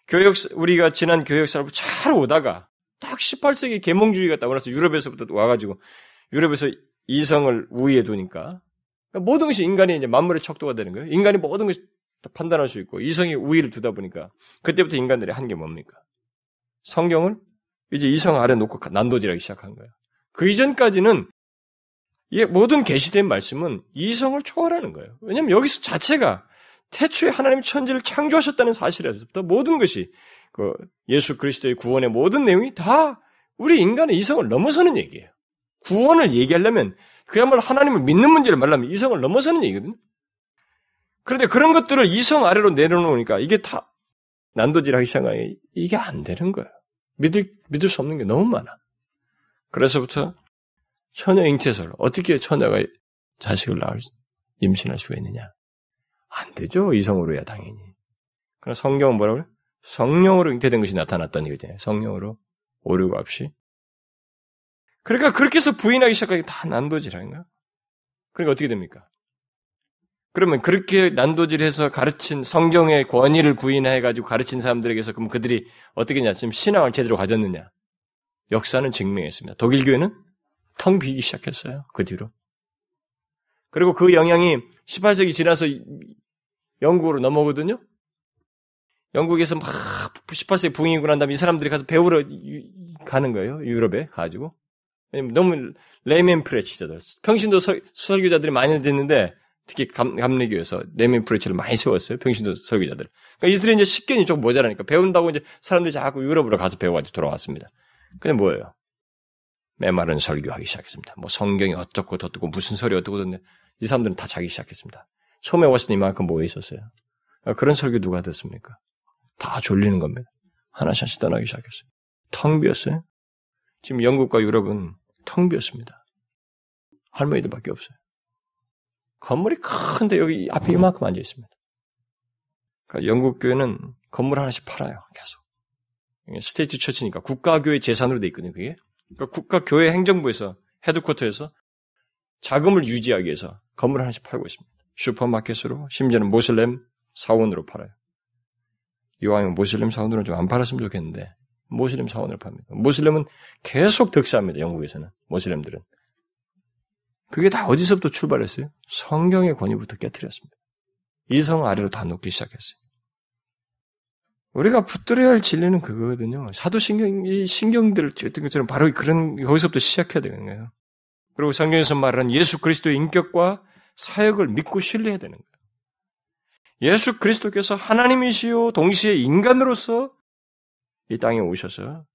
교역, 우리가 지난 교역사를 잘 오다가 딱 18세기 계몽주의가 딱 와서 유럽에서부터 와가지고 유럽에서 이성을 우위에 두니까 그러니까 모든 것이 인간이 이제 만물의 척도가 되는 거예요. 인간이 모든 것을 판단할 수 있고 이성이 우위를 두다 보니까 그때부터 인간들이 한 게 뭡니까? 성경을 이제 이성 아래 놓고 난도질하기 시작한 거예요. 그 이전까지는 이 모든 계시된 말씀은 이성을 초월하는 거예요. 왜냐하면 여기서 자체가 태초에 하나님 천지를 창조하셨다는 사실에서부터 모든 것이 그 예수 그리스도의 구원의 모든 내용이 다 우리 인간의 이성을 넘어서는 얘기예요. 구원을 얘기하려면 그야말로 하나님을 믿는 문제를 말하면 이성을 넘어서는 얘기거든요. 그런데 그런 것들을 이성 아래로 내려놓으니까 이게 다 난도질하기 시작하니 이게 안 되는 거예요. 믿을 믿을 수 없는 게 너무 많아. 그래서부터 처녀 잉태설 어떻게 처녀가 자식을 낳을 임신할 수가 있느냐? 안 되죠. 이성으로야 당연히. 그럼 성경은 뭐라고 그래? 성령으로 잉태된 것이 나타났다는 얘기잖아요. 성령으로 오류가 없이. 그러니까 그렇게 해서 부인하기 시작하기 다 난도질인가? 그러니까 어떻게 됩니까? 그러면 그렇게 난도질해서 가르친 성경의 권위를 부인해가지고 가르친 사람들에게서 그럼 그들이 어떻게 했냐? 지금 신앙을 제대로 가졌느냐? 역사는 증명했습니다. 독일 교회는 텅 비기 시작했어요. 그 뒤로. 그리고 그 영향이 18세기 지나서 영국으로 넘어오거든요. 영국에서 막 18세기 붕이고 난 다음에 이 사람들이 가서 배우러 가는 거예요. 유럽에 가지고. 너무 레멘 프레치자들. 평신도 서, 설교자들이 많이 됐는데 특히 감, 감리교에서 레멘 프레치를 많이 세웠어요. 평신도 설교자들. 그러니까 이스라엘 이제 식견이 좀 모자라니까 배운다고 이제 사람들이 자꾸 유럽으로 가서 배워가지고 돌아왔습니다. 근데 뭐예요? 메마른 설교하기 시작했습니다. 뭐 성경이 어떻고 어떻고 무슨 소리 어떻고 어떻고 이 사람들은 다 자기 시작했습니다. 처음에 때 이만큼 모여 있었어요. 아, 그런 설교 누가 듣습니까? 다 졸리는 겁니다. 하나씩 하나씩 떠나기 시작했어요. 텅 비었어요. 지금 영국과 유럽은 텅 비었습니다. 할머니들밖에 없어요. 건물이 큰데 여기 앞에 이만큼 앉아 있습니다. 그러니까 영국 교회는 건물 하나씩 팔아요. 계속. state church니까 국가교회 재산으로 돼 있거든요. 그게 그러니까 국가 교회 행정부에서 headquarter에서 자금을 유지하기 위해서 건물 하나씩 팔고 있습니다. 슈퍼마켓으로 심지어는 모슬렘 사원으로 팔아요. 이왕이면 모슬렘 사원으로 좀안 팔았으면 좋겠는데 모슬렘 사원으로 팝니다. 모슬렘은 계속 득세합니다. 영국에서는 모슬렘들은 그게 다 어디서부터 출발했어요? 성경의 권위부터 깨뜨렸습니다. 이성 아래로 다 놓기 시작했어요. 우리가 붙들어야 할 진리는 그거거든요. 사도신경, 이 신경들을 쥐었던 것처럼 바로 그런, 거기서부터 시작해야 되는 거예요. 그리고 성경에서 말하는 예수 그리스도의 인격과 사역을 믿고 신뢰해야 되는 거예요. 예수 그리스도께서 하나님이시요, 동시에 인간으로서 이 땅에 오셔서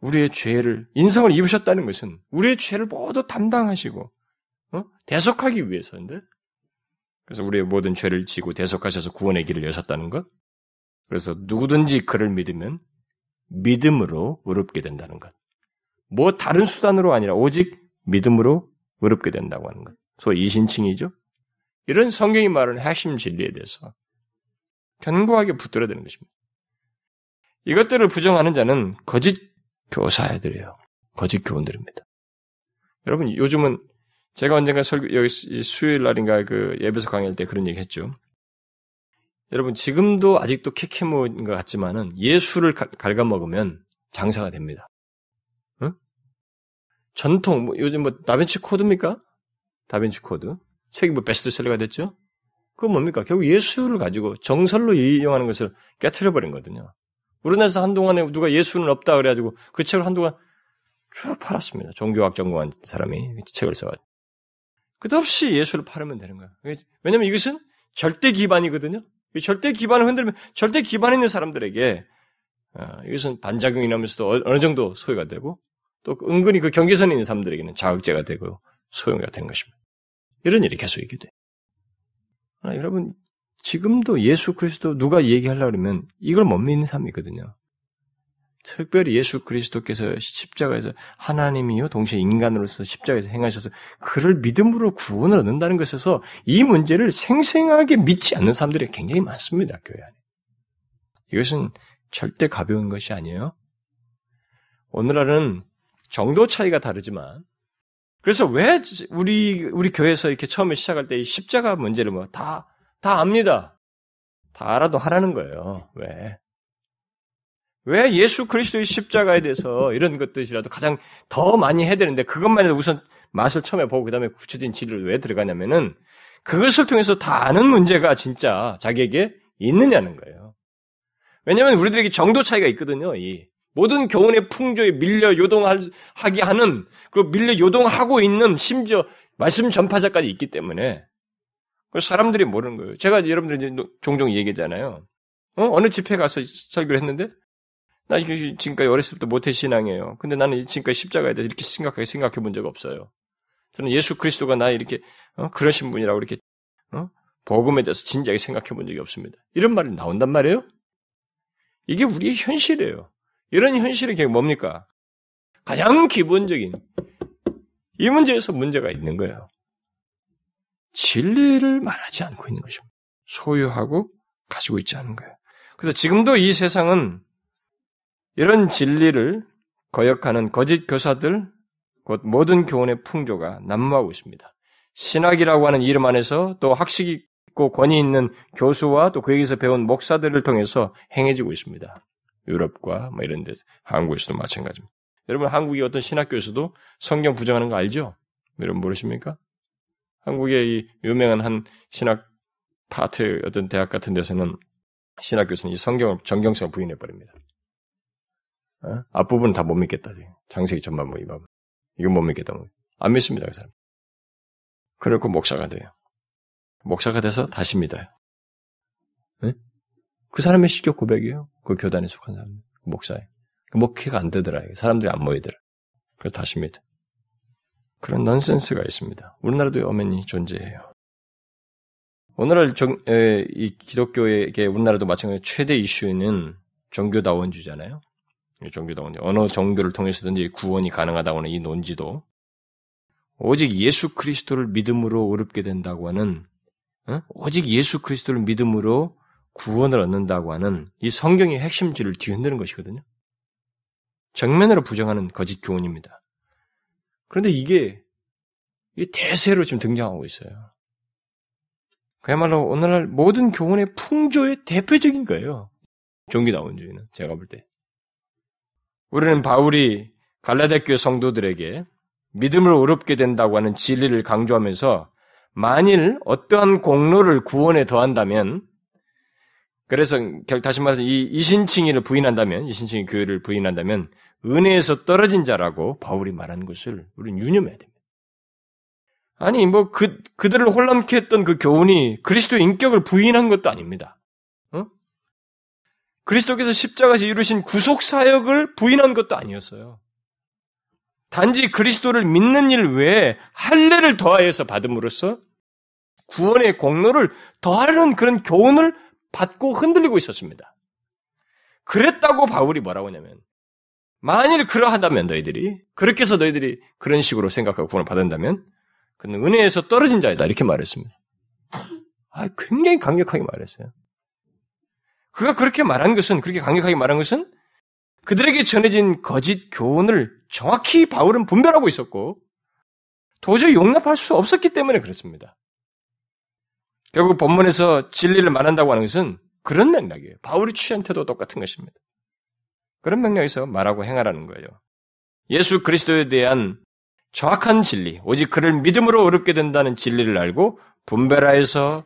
우리의 죄를, 인성을 입으셨다는 것은 우리의 죄를 모두 담당하시고, 어? 대속하기 위해서인데, 그래서 우리의 모든 죄를 지고 대속하셔서 구원의 길을 여셨다는 것, 그래서 누구든지 그를 믿으면 믿음으로 의롭게 된다는 것. 뭐 다른 수단으로 아니라 오직 믿음으로 어렵게 된다고 하는 것. 소위 이신칭이죠. 이런 성경이 말하는 핵심 진리에 대해서 견고하게 붙들어야 되는 것입니다. 이것들을 부정하는 자는 거짓 교사애들이에요. 거짓 교원들입니다. 여러분 요즘은 제가 언젠가 설교 여기 수요일 날인가 그 예배소 강의할 때 그런 얘기 했죠. 여러분 지금도 아직도 캐캐모인 것 같지만은 예수를 갉아먹으면 장사가 됩니다. 응? 전통 뭐 요즘 뭐 다빈치 코드입니까? 다빈치 코드 책이 뭐 베스트셀러가 됐죠. 그건 뭡니까? 결국 예수를 가지고 정설로 이용하는 것을 깨트려 버린 거거든요. 우리나라에서 한동안에 누가 예수는 없다 그래가지고 그 책을 한동안 쭉 팔았습니다. 종교학 전공한 사람이 책을 써가지고. 끝없이 예수를 팔으면 되는 거예요. 왜냐면 이것은 절대 기반이거든요. 절대 기반을 흔들면 절대 기반 있는 사람들에게 어, 이것은 반작용이 나면서도 어느 정도 소요가 되고 또 은근히 그 경계선에 있는 사람들에게는 자극제가 되고 소용이 되는 것입니다. 이런 일이 계속 있게 돼. 아, 여러분 지금도 예수 그리스도 누가 얘기하려고 그러면 이걸 못 믿는 사람이거든요. 특별히 예수 그리스도께서 십자가에서 하나님이요 동시에 인간으로서 십자가에서 행하셔서 그를 믿음으로 구원을 얻는다는 것에서 이 문제를 생생하게 믿지 않는 사람들이 굉장히 많습니다. 교회 안에. 이것은 절대 가벼운 것이 아니에요. 오늘날은 정도 차이가 다르지만 그래서 왜 우리 우리 교회에서 이렇게 처음에 시작할 때 이 십자가 문제를 뭐 다다 압니다. 다 알아도 하라는 거예요. 왜? 왜 예수 그리스도의 십자가에 대해서 이런 것들이라도 가장 더 많이 해야 되는데 그것만 해도 우선 맛을 처음에 보고 그 다음에 구체적인 진리를 왜 들어가냐면은 그것을 통해서 다 아는 문제가 진짜 자기에게 있느냐는 거예요. 왜냐하면 우리들에게 정도 차이가 있거든요. 이 모든 교훈의 풍조에 밀려 요동하게 하는 그리고 밀려 요동하고 있는 심지어 말씀 전파자까지 있기 때문에 사람들이 모르는 거예요. 제가 여러분들 종종 얘기하잖아요. 어? 느 집회 가서 설교를 했는데 나 이게 지금까지 어렸을 때부터 모태 신앙이에요. 근데 나는 지금까지 십자가에 대해서 이렇게 심각하게 생각해 본 적 없어요. 저는 예수 그리스도가 나 이렇게 어? 그러신 분이라고 이렇게 어? 복음에 대해서 진지하게 생각해 본 적이 없습니다. 이런 말이 나온단 말이에요. 이게 우리의 현실이에요. 이런 현실이 뭡니까? 가장 기본적인 이 문제에서 문제가 있는 거예요. 진리를 말하지 않고 있는 것입니다. 소유하고 가지고 있지 않은 거예요. 그래서 지금도 이 세상은 이런 진리를 거역하는 거짓 교사들, 곧 모든 교훈의 풍조가 난무하고 있습니다. 신학이라고 하는 이름 안에서 또 학식이 있고 권위 있는 교수와 또 그에게서 배운 목사들을 통해서 행해지고 있습니다. 유럽과 뭐 이런 데서 한국에서도 마찬가지입니다. 여러분 한국의 어떤 신학교에서도 성경 부정하는 거 알죠? 여러분 모르십니까? 한국의 이 유명한 한 신학 파트 어떤 대학 같은 데서는 신학 교수는 이 성경을 정경성을 부인해 버립니다. 어? 앞부분 다 못 믿겠다. 장세기 전만 뭐 이거 이건 못 믿겠다. 뭐. 안 믿습니다 그 사람. 그리고 목사가 돼요. 목사가 돼서 다시 믿어요. 네? 그 사람의 시교 고백이에요. 그 교단에 속한 사람, 목사에. 그 목회가 안 되더라. 사람들이 안 모이더라. 그래서 다시 믿어. 그런 넌센스가 있습니다. 우리나라도 엄연히 존재해요. 오늘날 정, 에, 이 기독교에게 우리나라도 마찬가지 최대 이슈는 종교다원주잖아요. 종교다원주. 어느 종교를 통해서든지 구원이 가능하다고 하는 이 논지도 오직 예수 그리스도를 믿음으로 어렵게 된다고 하는 어? 오직 예수 그리스도를 믿음으로 구원을 얻는다고 하는 이 성경의 핵심지를 뒤흔드는 것이거든요. 정면으로 부정하는 거짓 교훈입니다. 그런데 이게 대세로 지금 등장하고 있어요. 그야말로 오늘날 모든 교훈의 풍조의 대표적인 거예요. 종기다원주의는 제가 볼 때. 우리는 바울이 갈라데 교회 성도들에게 믿음을 어렵게 된다고 하는 진리를 강조하면서 만일 어떠한 공로를 구원에 더한다면 그래서 다시 말해서 이 이신칭의를 부인한다면 이신칭의 교회를 부인한다면 은혜에서 떨어진 자라고 바울이 말하는 것을 우리는 유념해야 됩니다. 아니 뭐 그 그들을 혼란케 했던 그 교훈이 그리스도의 인격을 부인한 것도 아닙니다. 어? 그리스도께서 십자가에서 이루신 구속 사역을 부인한 것도 아니었어요. 단지 그리스도를 믿는 일 외에 할례를 더하여서 받음으로써 구원의 공로를 더하는 그런 교훈을 받고 흔들리고 있었습니다. 그랬다고 바울이 뭐라고 하냐면 만일 그러하다면 너희들이 그렇게 해서 너희들이 그런 식으로 생각하고 구원을 받은다면 그는 은혜에서 떨어진 자이다. 이렇게 말했습니다. 아, 굉장히 강력하게 말했어요. 그가 그렇게 말한 것은, 그렇게 강력하게 말한 것은 그들에게 전해진 거짓 교훈을 정확히 바울은 분별하고 있었고, 도저히 용납할 수 없었기 때문에 그렇습니다. 결국 본문에서 진리를 말한다고 하는 것은 그런 맥락이에요. 바울이 취한 태도 똑같은 것입니다. 그런 맥락에서 말하고 행하라는 거예요. 예수 그리스도에 대한 정확한 진리, 오직 그를 믿음으로 어렵게 된다는 진리를 알고 분별하여서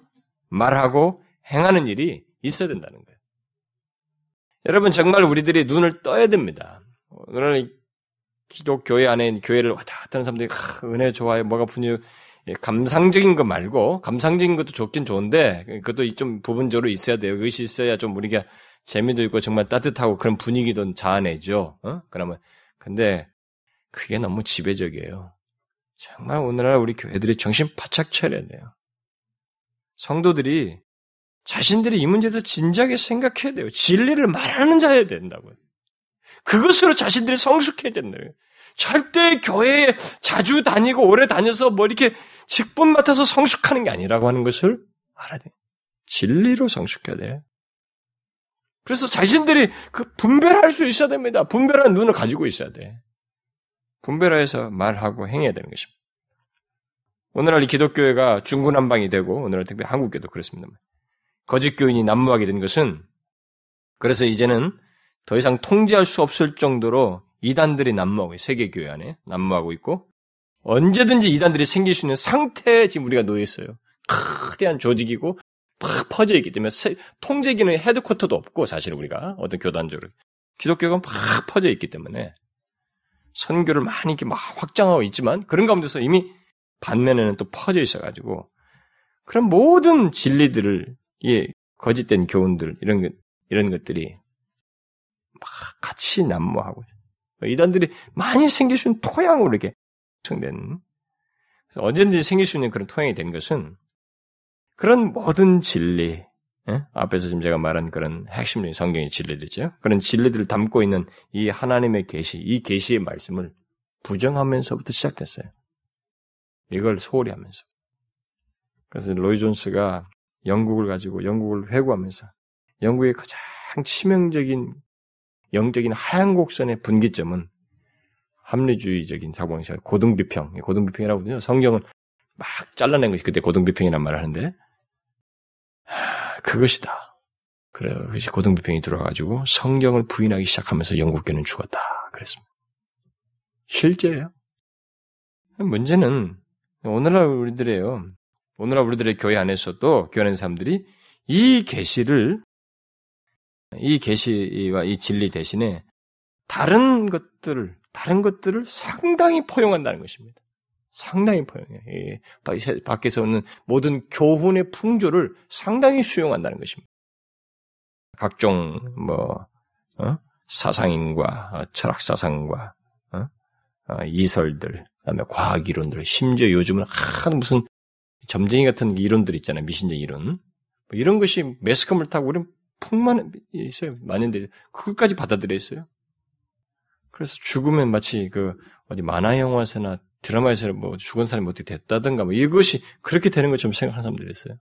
말하고 행하는 일이 있어야 된다는 거예요. 여러분 정말 우리들이 눈을 떠야 됩니다. 오늘 기독교회 안에 교회를 왔다 갔다 하는 사람들이 아, 은혜 좋아요, 뭐가 분유 감상적인 거 말고 감상적인 것도 좋긴 좋은데 그것도 좀 부분적으로 있어야 돼요. 그것이 있어야 좀 우리가 재미도 있고 정말 따뜻하고 그런 분위기도 자아내죠. 어? 그러면 근데 그게 너무 지배적이에요. 정말 오늘날 우리 교회들이 정신 바짝 차려야 돼요. 성도들이 자신들이 이 문제에서 진지하게 생각해야 돼요. 진리를 말하는 자여야 된다고요. 그것으로 자신들이 성숙해야 된다고요. 절대 교회에 자주 다니고 오래 다녀서 뭐 이렇게 직분 맡아서 성숙하는 게 아니라고 하는 것을 알아야 돼요. 진리로 성숙해야 돼요. 그래서 자신들이 그 분별할 수 있어야 됩니다. 분별하는 눈을 가지고 있어야 돼. 분별해서 말하고 행해야 되는 것입니다. 오늘날 이 기독교회가 중구난방이 되고 오늘날 특히 한국교도 그렇습니다. 거짓 교인이 난무하게 된 것은 그래서 이제는 더 이상 통제할 수 없을 정도로 이단들이 난무하고 세계 교회 안에 난무하고 있고 언제든지 이단들이 생길 수 있는 상태에 지금 우리가 놓여 있어요. 크대한 조직이고 팍 퍼져 있기 때문에 통제기는 헤드쿼터도 없고 사실 우리가 어떤 교단적으로 기독교가 팍 퍼져 있기 때문에 선교를 많이 이렇게 막 확장하고 있지만 그런 가운데서 이미 반면에는 또 퍼져 있어가지고 그런 모든 진리들을 예 거짓된 교훈들 이런 것 이런 것들이 막 같이 난무하고 이단들이 많이 생길 수 있는 토양으로 이렇게 형성된 언제든지 생길 수 있는 그런 토양이 된 것은 그런 모든 진리 예? 앞에서 지금 제가 말한 그런 핵심적인 성경의 진리들이죠. 그런 진리들을 담고 있는 이 하나님의 계시, 이 계시의 말씀을 부정하면서부터 시작됐어요. 이걸 소홀히 하면서. 그래서 로이 존스가 영국을 가지고 영국을 회고하면서 영국의 가장 치명적인 영적인 하얀 곡선의 분기점은 합리주의적인 사고방식, 고등비평, 고등비평이라고 하거든요. 성경을 막 잘라낸 것이 그때 고등비평이란 말을 하는데 그것이다. 그래요. 그것이 고등비평이 들어와가지고 성경을 부인하기 시작하면서 영국교는 죽었다. 그랬습니다. 실제예요. 문제는 오늘날 우리들이에요. 오늘날 우리들의 교회 안에서도 교회 사람들이 이 계시를 이 계시와 이 진리 대신에 다른 것들을 다른 것들을 상당히 포용한다는 것입니다. 상당히 포용해요. 예, 밖에서 오는 모든 교훈의 풍조를 상당히 수용한다는 것입니다. 각종 뭐 어? 사상인과 어, 철학 사상과 어? 어? 이설들, 그다음에 과학 이론들, 심지어 요즘은 한 무슨 점쟁이 같은 이론들 있잖아요. 미신적 이론. 뭐 이런 것이 매스컴을 타고 우리는 풍만 있어요. 많은데 그것까지 받아들여 있어요. 그래서 죽으면 마치 그 어디 만화 영화에서나 드라마에서 뭐 죽은 사람이 어떻게 됐다든가 뭐 이것이 그렇게 되는 것처럼 생각하는 사람들이 있어요.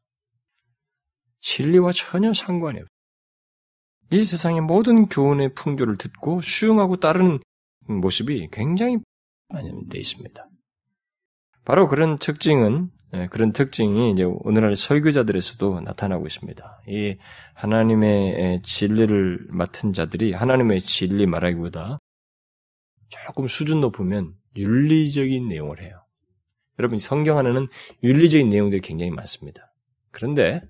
진리와 전혀 상관이 없어요. 이 세상의 모든 교훈의 풍조를 듣고 수용하고 따르는 모습이 굉장히 많이 돼 있습니다. 바로 그런 특징은 예, 그런 특징이 이제 오늘날 설교자들에서도 나타나고 있습니다. 이 하나님의 진리를 맡은 자들이 하나님의 진리 말하기보다 조금 수준 높으면 윤리적인 내용을 해요. 여러분 성경 안에는 윤리적인 내용들이 굉장히 많습니다. 그런데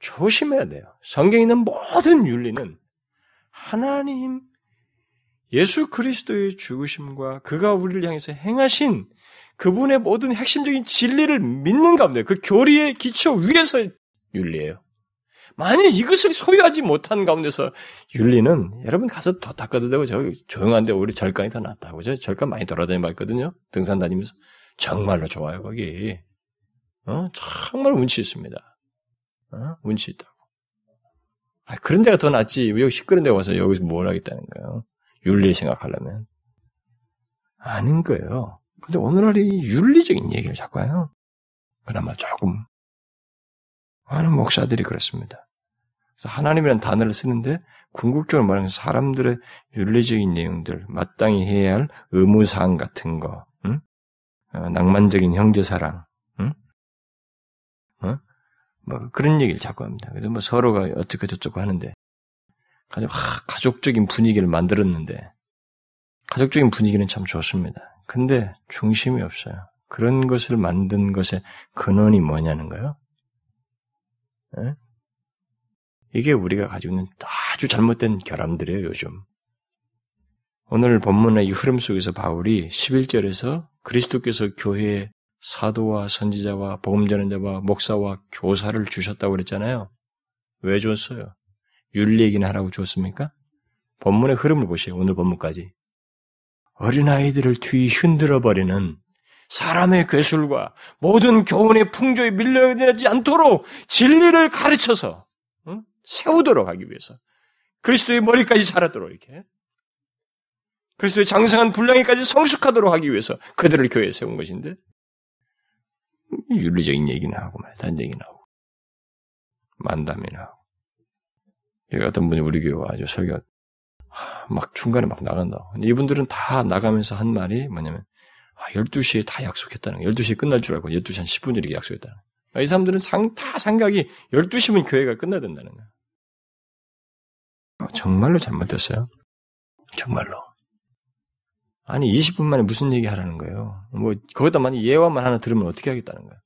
조심해야 돼요. 성경에 있는 모든 윤리는 하나님 예수 그리스도의 죽으심과 그가 우리를 향해서 행하신 그분의 모든 핵심적인 진리를 믿는 가운데 그 교리의 기초 위에서 윤리예요. 만약 이것을 소유하지 못한 가운데서 윤리는 여러분 가서 더 닦아도 되고 저 조용한데 우리 절간이 더 낫다고 저 절간 많이 돌아다니 봤거든요. 등산 다니면서 정말로 좋아요 거기. 어 정말 운치 있습니다. 어? 운치 있다고. 아, 그런 데가 더 낫지. 왜 여기 시끄러운 데 와서 여기서 뭘 하겠다는 거예요. 윤리를 생각하려면. 아닌 거예요. 근데 오늘날 이 윤리적인 얘기를 자꾸 해요. 그나마 조금. 많은 목사들이 그렇습니다. 그래서 하나님이라는 단어를 쓰는데 궁극적으로 말하면 사람들의 윤리적인 내용들, 마땅히 해야 할 의무사항 같은 거, 응? 어, 낭만적인 형제사랑, 응? 어? 뭐 그런 얘기를 자꾸 합니다. 그래서 뭐 서로가 어떻게 저쩌고 하는데 가족, 하, 가족적인 분위기를 만들었는데 가족적인 분위기는 참 좋습니다. 근데 중심이 없어요. 그런 것을 만든 것의 근원이 뭐냐는 거예요. 에? 이게 우리가 가지고 있는 아주 잘못된 결함들이에요, 요즘. 오늘 본문의 이 흐름 속에서 바울이 11절에서 그리스도께서 교회에 사도와 선지자와 복음전환자와 목사와 교사를 주셨다고 그랬잖아요. 왜 줬어요? 윤리 얘기는 하라고 줬습니까? 본문의 흐름을 보세요. 오늘 본문까지. 어린아이들을 뒤 흔들어버리는 사람의 괴술과 모든 교훈의 풍조에 밀려나지 않도록 진리를 가르쳐서 응? 세우도록 하기 위해서 그리스도의 머리까지 자라도록 이렇게 그리스도의 장성한 분량에까지 성숙하도록 하기 위해서 그들을 교회에 세운 것인데 윤리적인 얘기나 하고 말단 얘기나 하고 만담이나 하고 여기 어떤 분이 우리 교회 아주 설교 막 중간에 막 나간다. 이분들은 다 나가면서 한 말이 뭐냐면 아, 12시에 다 약속했다는 거예요. 12시에 끝날 줄 알고 12시 한 10분 이렇게 약속했다는 거예요. 이 사람들은 상, 다 생각이 12시면 교회가 끝나야 된다는 거예요. 어, 정말로 잘못됐어요. 정말로. 아니, 20분 만에 무슨 얘기 하라는 거예요. 뭐, 거기다 만약 예화만 하나 들으면 어떻게 하겠다는 거예요.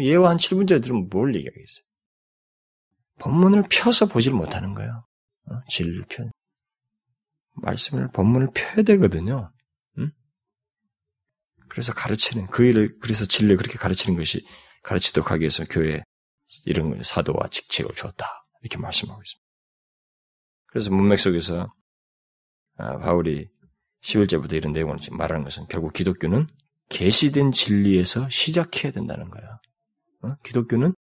예화 한 7분짜리 들으면 뭘 얘기하겠어요. 본문을 펴서 보질 못하는 거예요. 어? 진리를 펴. 말씀을, 본문을 펴야 되거든요. 응? 그래서 가르치는, 그 일을, 그래서 진리를 그렇게 가르치는 것이 가르치도록 하기 위해서 교회에 이런 사도와 직책을 주었다. 이렇게 말씀하고 있습니다. 그래서 문맥 속에서 아, 바울이 11제부터 이런 내용을 말하는 것은 결국 기독교는 계시된 진리에서 시작해야 된다는 거예요. 어? 기독교는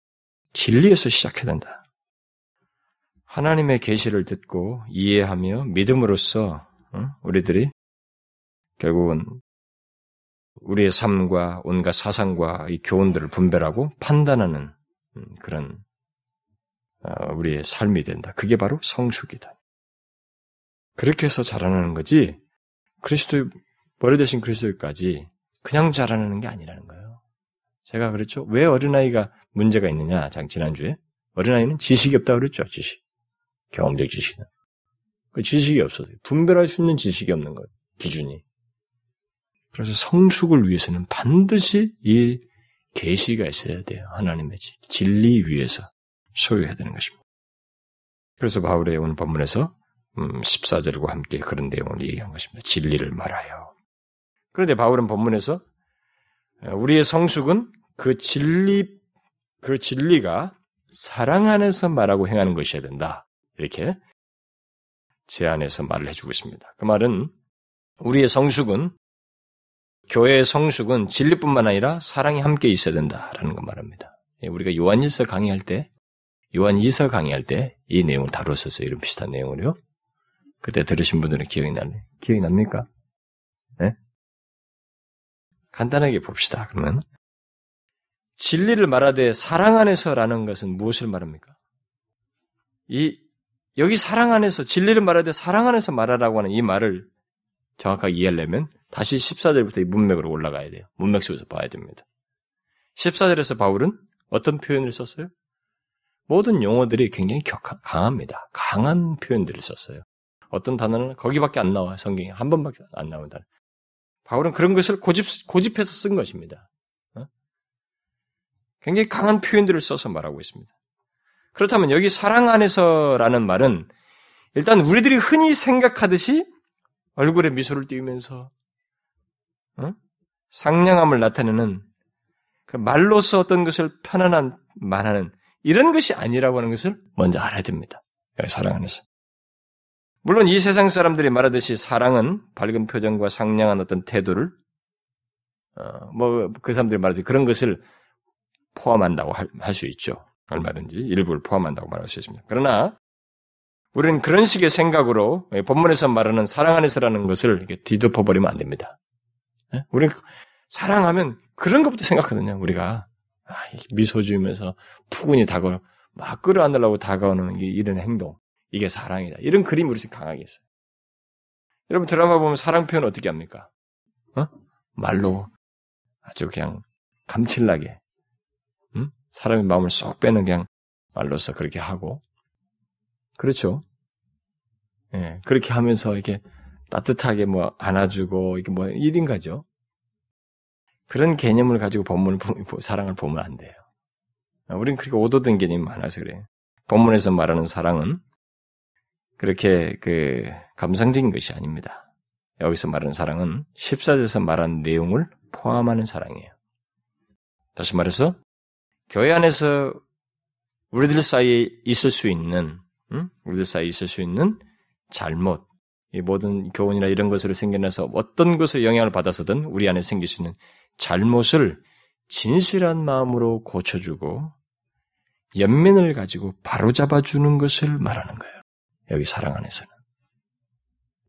진리에서 시작해야 된다. 하나님의 계시를 듣고 이해하며 믿음으로써 어? 우리들이 결국은 우리의 삶과 온갖 사상과 이 교훈들을 분별하고 판단하는 음, 그런 어, 우리의 삶이 된다. 그게 바로 성숙이다. 그렇게 해서 자라나는 거지 그리스도 머리 대신 그리스도까지 그냥 자라나는 게 아니라는 거예요. 제가 그랬죠. 왜 어린아이가 문제가 있느냐? 장 지난주에 어린아이는 지식이 없다 그랬죠. 지식. 경험적 지식은. 그 지식이 없어서 분별할 수 있는 지식이 없는 거예요. 기준이. 그래서 성숙을 위해서는 반드시 이 계시가 있어야 돼요. 하나님의 진리 위에서 소유해야 되는 것입니다. 그래서 바울의 오늘 본문에서 14절과 음, 함께 그런 내용을 얘기한 것입니다. 진리를 말하여. 그런데 바울은 본문에서 우리의 성숙은 그 진리, 그 진리가 사랑 안에서 말하고 행하는 것이어야 된다. 이렇게 제안해서 말을 해주고 있습니다. 그 말은 우리의 성숙은 교회의 성숙은 진리뿐만 아니라 사랑이 함께 있어야 된다라는 걸 말합니다. 예, 우리가 요한일서 강의할 때, 요한이서 강의할 때 이 내용을 다뤘었어요. 이런 비슷한 내용을요. 그때 들으신 분들은 기억이 나네. 기억이 납니까? 네? 간단하게 봅시다. 그러면 진리를 말하되 사랑 안에서라는 것은 무엇을 말합니까? 이 여기 사랑 안에서 진리를 말하되 사랑 안에서 말하라고 하는 이 말을 정확하게 이해하려면 다시 14절부터 이 문맥으로 올라가야 돼요. 문맥 속에서 봐야 됩니다. 14절에서 바울은 어떤 표현을 썼어요? 모든 용어들이 굉장히 격한, 강합니다. 강한 표현들을 썼어요. 어떤 단어는 거기밖에 안 나와요. 성경에 한 번밖에 안 나온다. 바울은 그런 것을 고집, 고집해서 쓴 것입니다. 어? 굉장히 강한 표현들을 써서 말하고 있습니다. 그렇다면 여기 사랑 안에서라는 말은 일단 우리들이 흔히 생각하듯이 얼굴에 미소를 띄우면서 어? 상냥함을 나타내는 그 말로서 어떤 것을 편안한 말하는 이런 것이 아니라고 하는 것을 먼저 알아야 됩니다. 여기 사랑 안에서. 물론 이 세상 사람들이 말하듯이 사랑은 밝은 표정과 상냥한 어떤 태도를 어, 뭐 그 사람들이 말하듯이 그런 것을 포함한다고 할 수 있죠. 얼마든지 일부를 포함한다고 말할 수 있습니다. 그러나 우리는 그런 식의 생각으로 본문에서 말하는 사랑 안에서라는 것을 이렇게 뒤덮어 버리면 안 됩니다. 예? 우리는 사랑하면 그런 것부터 생각하거든요, 우리가. 아, 미소 지으면서 푸근히 다가오, 막 끌어안으려고 다가오는 이런 행동. 이게 사랑이다. 이런 그림 우리 강하게 있어요. 여러분 드라마 보면 사랑 표현 어떻게 합니까? 어? 말로 아주 그냥 감칠나게, 응? 사람의 마음을 쏙 빼는 그냥 말로서 그렇게 하고, 그렇죠? 예, 그렇게 하면서 이렇게 따뜻하게 뭐 안아주고, 이게 뭐 1인가죠? 그런 개념을 가지고 본문을, 사랑을 보면 안 돼요. 우리는 그렇게 오도된 개념이 많아서 그래요. 본문에서 말하는 사랑은 그렇게 그 감상적인 것이 아닙니다. 여기서 말하는 사랑은 14절에서 말한 내용을 포함하는 사랑이에요. 다시 말해서 교회 안에서 우리들 사이에 있을 수 있는 음? 우리들 사이에 있을 수 있는 잘못, 이 모든 교훈이나 이런 것으로 생겨나서 어떤 것을 영향을 받아서든 우리 안에 생길 수 있는 잘못을 진실한 마음으로 고쳐주고 연민을 가지고 바로잡아주는 것을 말하는 거예요. 여기 사랑 안에서는.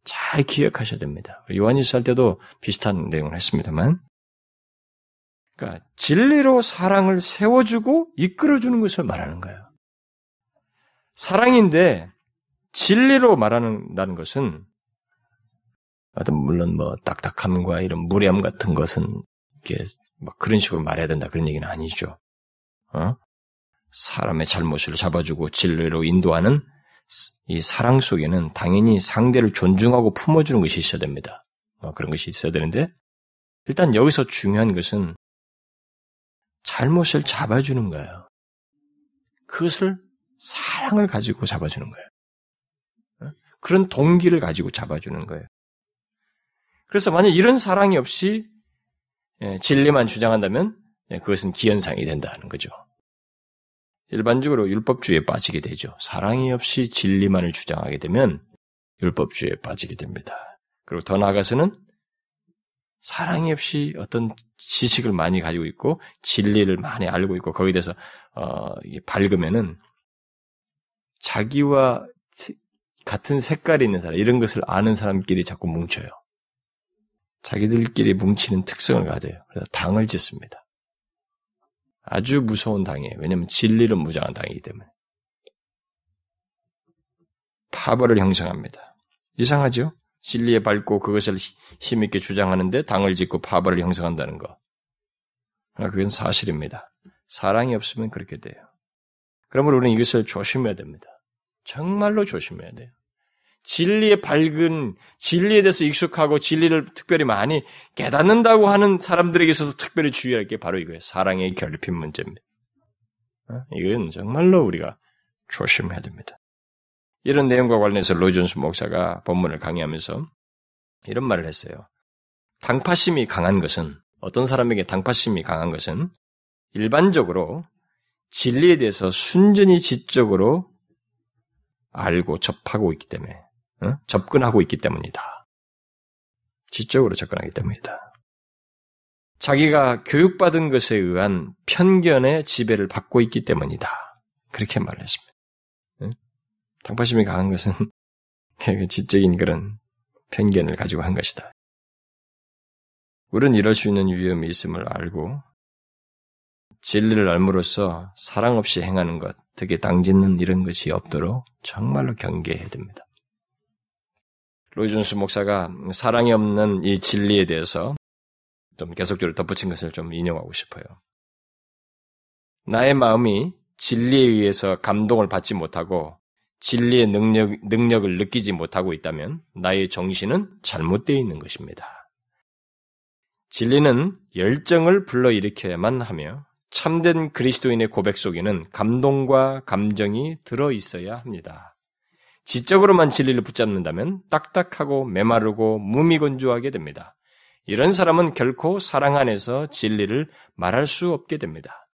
잘 기억하셔야 됩니다. 요한일서 할 때도 비슷한 내용을 했습니다만, 그러니까 진리로 사랑을 세워주고 이끌어주는 것을 말하는 거예요. 사랑인데 진리로 말하는다는 것은 물론 뭐 딱딱함과 이런 무례함 같은 것은 이게 뭐 그런 식으로 말해야 된다 그런 얘기는 아니죠. 어? 사람의 잘못을 잡아주고 진리로 인도하는 이 사랑 속에는 당연히 상대를 존중하고 품어주는 것이 있어야 됩니다. 어, 그런 것이 있어야 되는데 일단 여기서 중요한 것은 잘못을 잡아주는 거예요. 그것을 사랑을 가지고 잡아주는 거예요. 어? 그런 동기를 가지고 잡아주는 거예요. 그래서 만약 이런 사랑이 없이 예, 진리만 주장한다면 예, 그것은 기현상이 된다는 거죠. 일반적으로 율법주의에 빠지게 되죠. 사랑이 없이 진리만을 주장하게 되면 율법주의에 빠지게 됩니다. 그리고 더 나아가서는 사랑이 없이 어떤 지식을 많이 가지고 있고 진리를 많이 알고 있고 거기에 대해서 어, 밝으면은 자기와 같은 색깔이 있는 사람 이런 것을 아는 사람끼리 자꾸 뭉쳐요. 자기들끼리 뭉치는 특성을 가져요. 그래서 당을 짓습니다. 아주 무서운 당이에요. 왜냐하면 진리를 무장한 당이기 때문에. 파벌을 형성합니다. 이상하죠? 진리에 밟고 그것을 힘있게 주장하는데 당을 짓고 파벌을 형성한다는 거. 아, 그건 사실입니다. 사랑이 없으면 그렇게 돼요. 그러므로 우리는 이것을 조심해야 됩니다. 정말로 조심해야 돼요. 진리에 밝은 진리에 대해서 익숙하고 진리를 특별히 많이 깨닫는다고 하는 사람들에게 있어서 특별히 주의할 게 바로 이거예요. 사랑의 결핍 문제입니다. 어? 이건 정말로 우리가 조심해야 됩니다. 이런 내용과 관련해서 로이존스 목사가 본문을 강의하면서 이런 말을 했어요. 당파심이 강한 것은 어떤 사람에게 당파심이 강한 것은 일반적으로 진리에 대해서 순전히 지적으로 알고 접하고 있기 때문에 어? 접근하고 있기 때문이다. 지적으로 접근하기 때문이다. 자기가 교육받은 것에 의한 편견의 지배를 받고 있기 때문이다. 그렇게 말했습니다. 응? 당파심이 강한 것은 지적인 그런 편견을 가지고 한 것이다. 우리는 이럴 수 있는 위험이 있음을 알고 진리를 알므로써 사랑 없이 행하는 것, 특히 당짓는 이런 것이 없도록 정말로 경계해야 됩니다. 로이존스 목사가 사랑이 없는 이 진리에 대해서 좀 계속적으로 덧붙인 것을 좀 인용하고 싶어요. 나의 마음이 진리에 의해서 감동을 받지 못하고 진리의 능력, 능력을 느끼지 못하고 있다면 나의 정신은 잘못되어 있는 것입니다. 진리는 열정을 불러일으켜야만 하며 참된 그리스도인의 고백 속에는 감동과 감정이 들어 있어야 합니다. 지적으로만 진리를 붙잡는다면 딱딱하고 메마르고 무미건조하게 됩니다. 이런 사람은 결코 사랑 안에서 진리를 말할 수 없게 됩니다.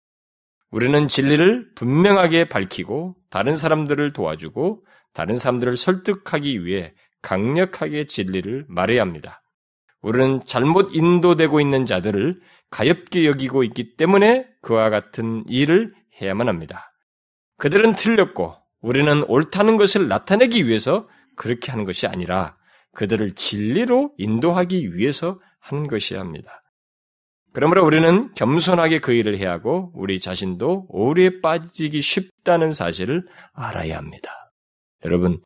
우리는 진리를 분명하게 밝히고 다른 사람들을 도와주고 다른 사람들을 설득하기 위해 강력하게 진리를 말해야 합니다. 우리는 잘못 인도되고 있는 자들을 가엽게 여기고 있기 때문에 그와 같은 일을 해야만 합니다. 그들은 틀렸고 우리는 옳다는 것을 나타내기 위해서 그렇게 하는 것이 아니라 그들을 진리로 인도하기 위해서 하는 것이야 합니다. 그러므로 우리는 겸손하게 그 일을 해야 하고 우리 자신도 오류에 빠지기 쉽다는 사실을 알아야 합니다. 여러분,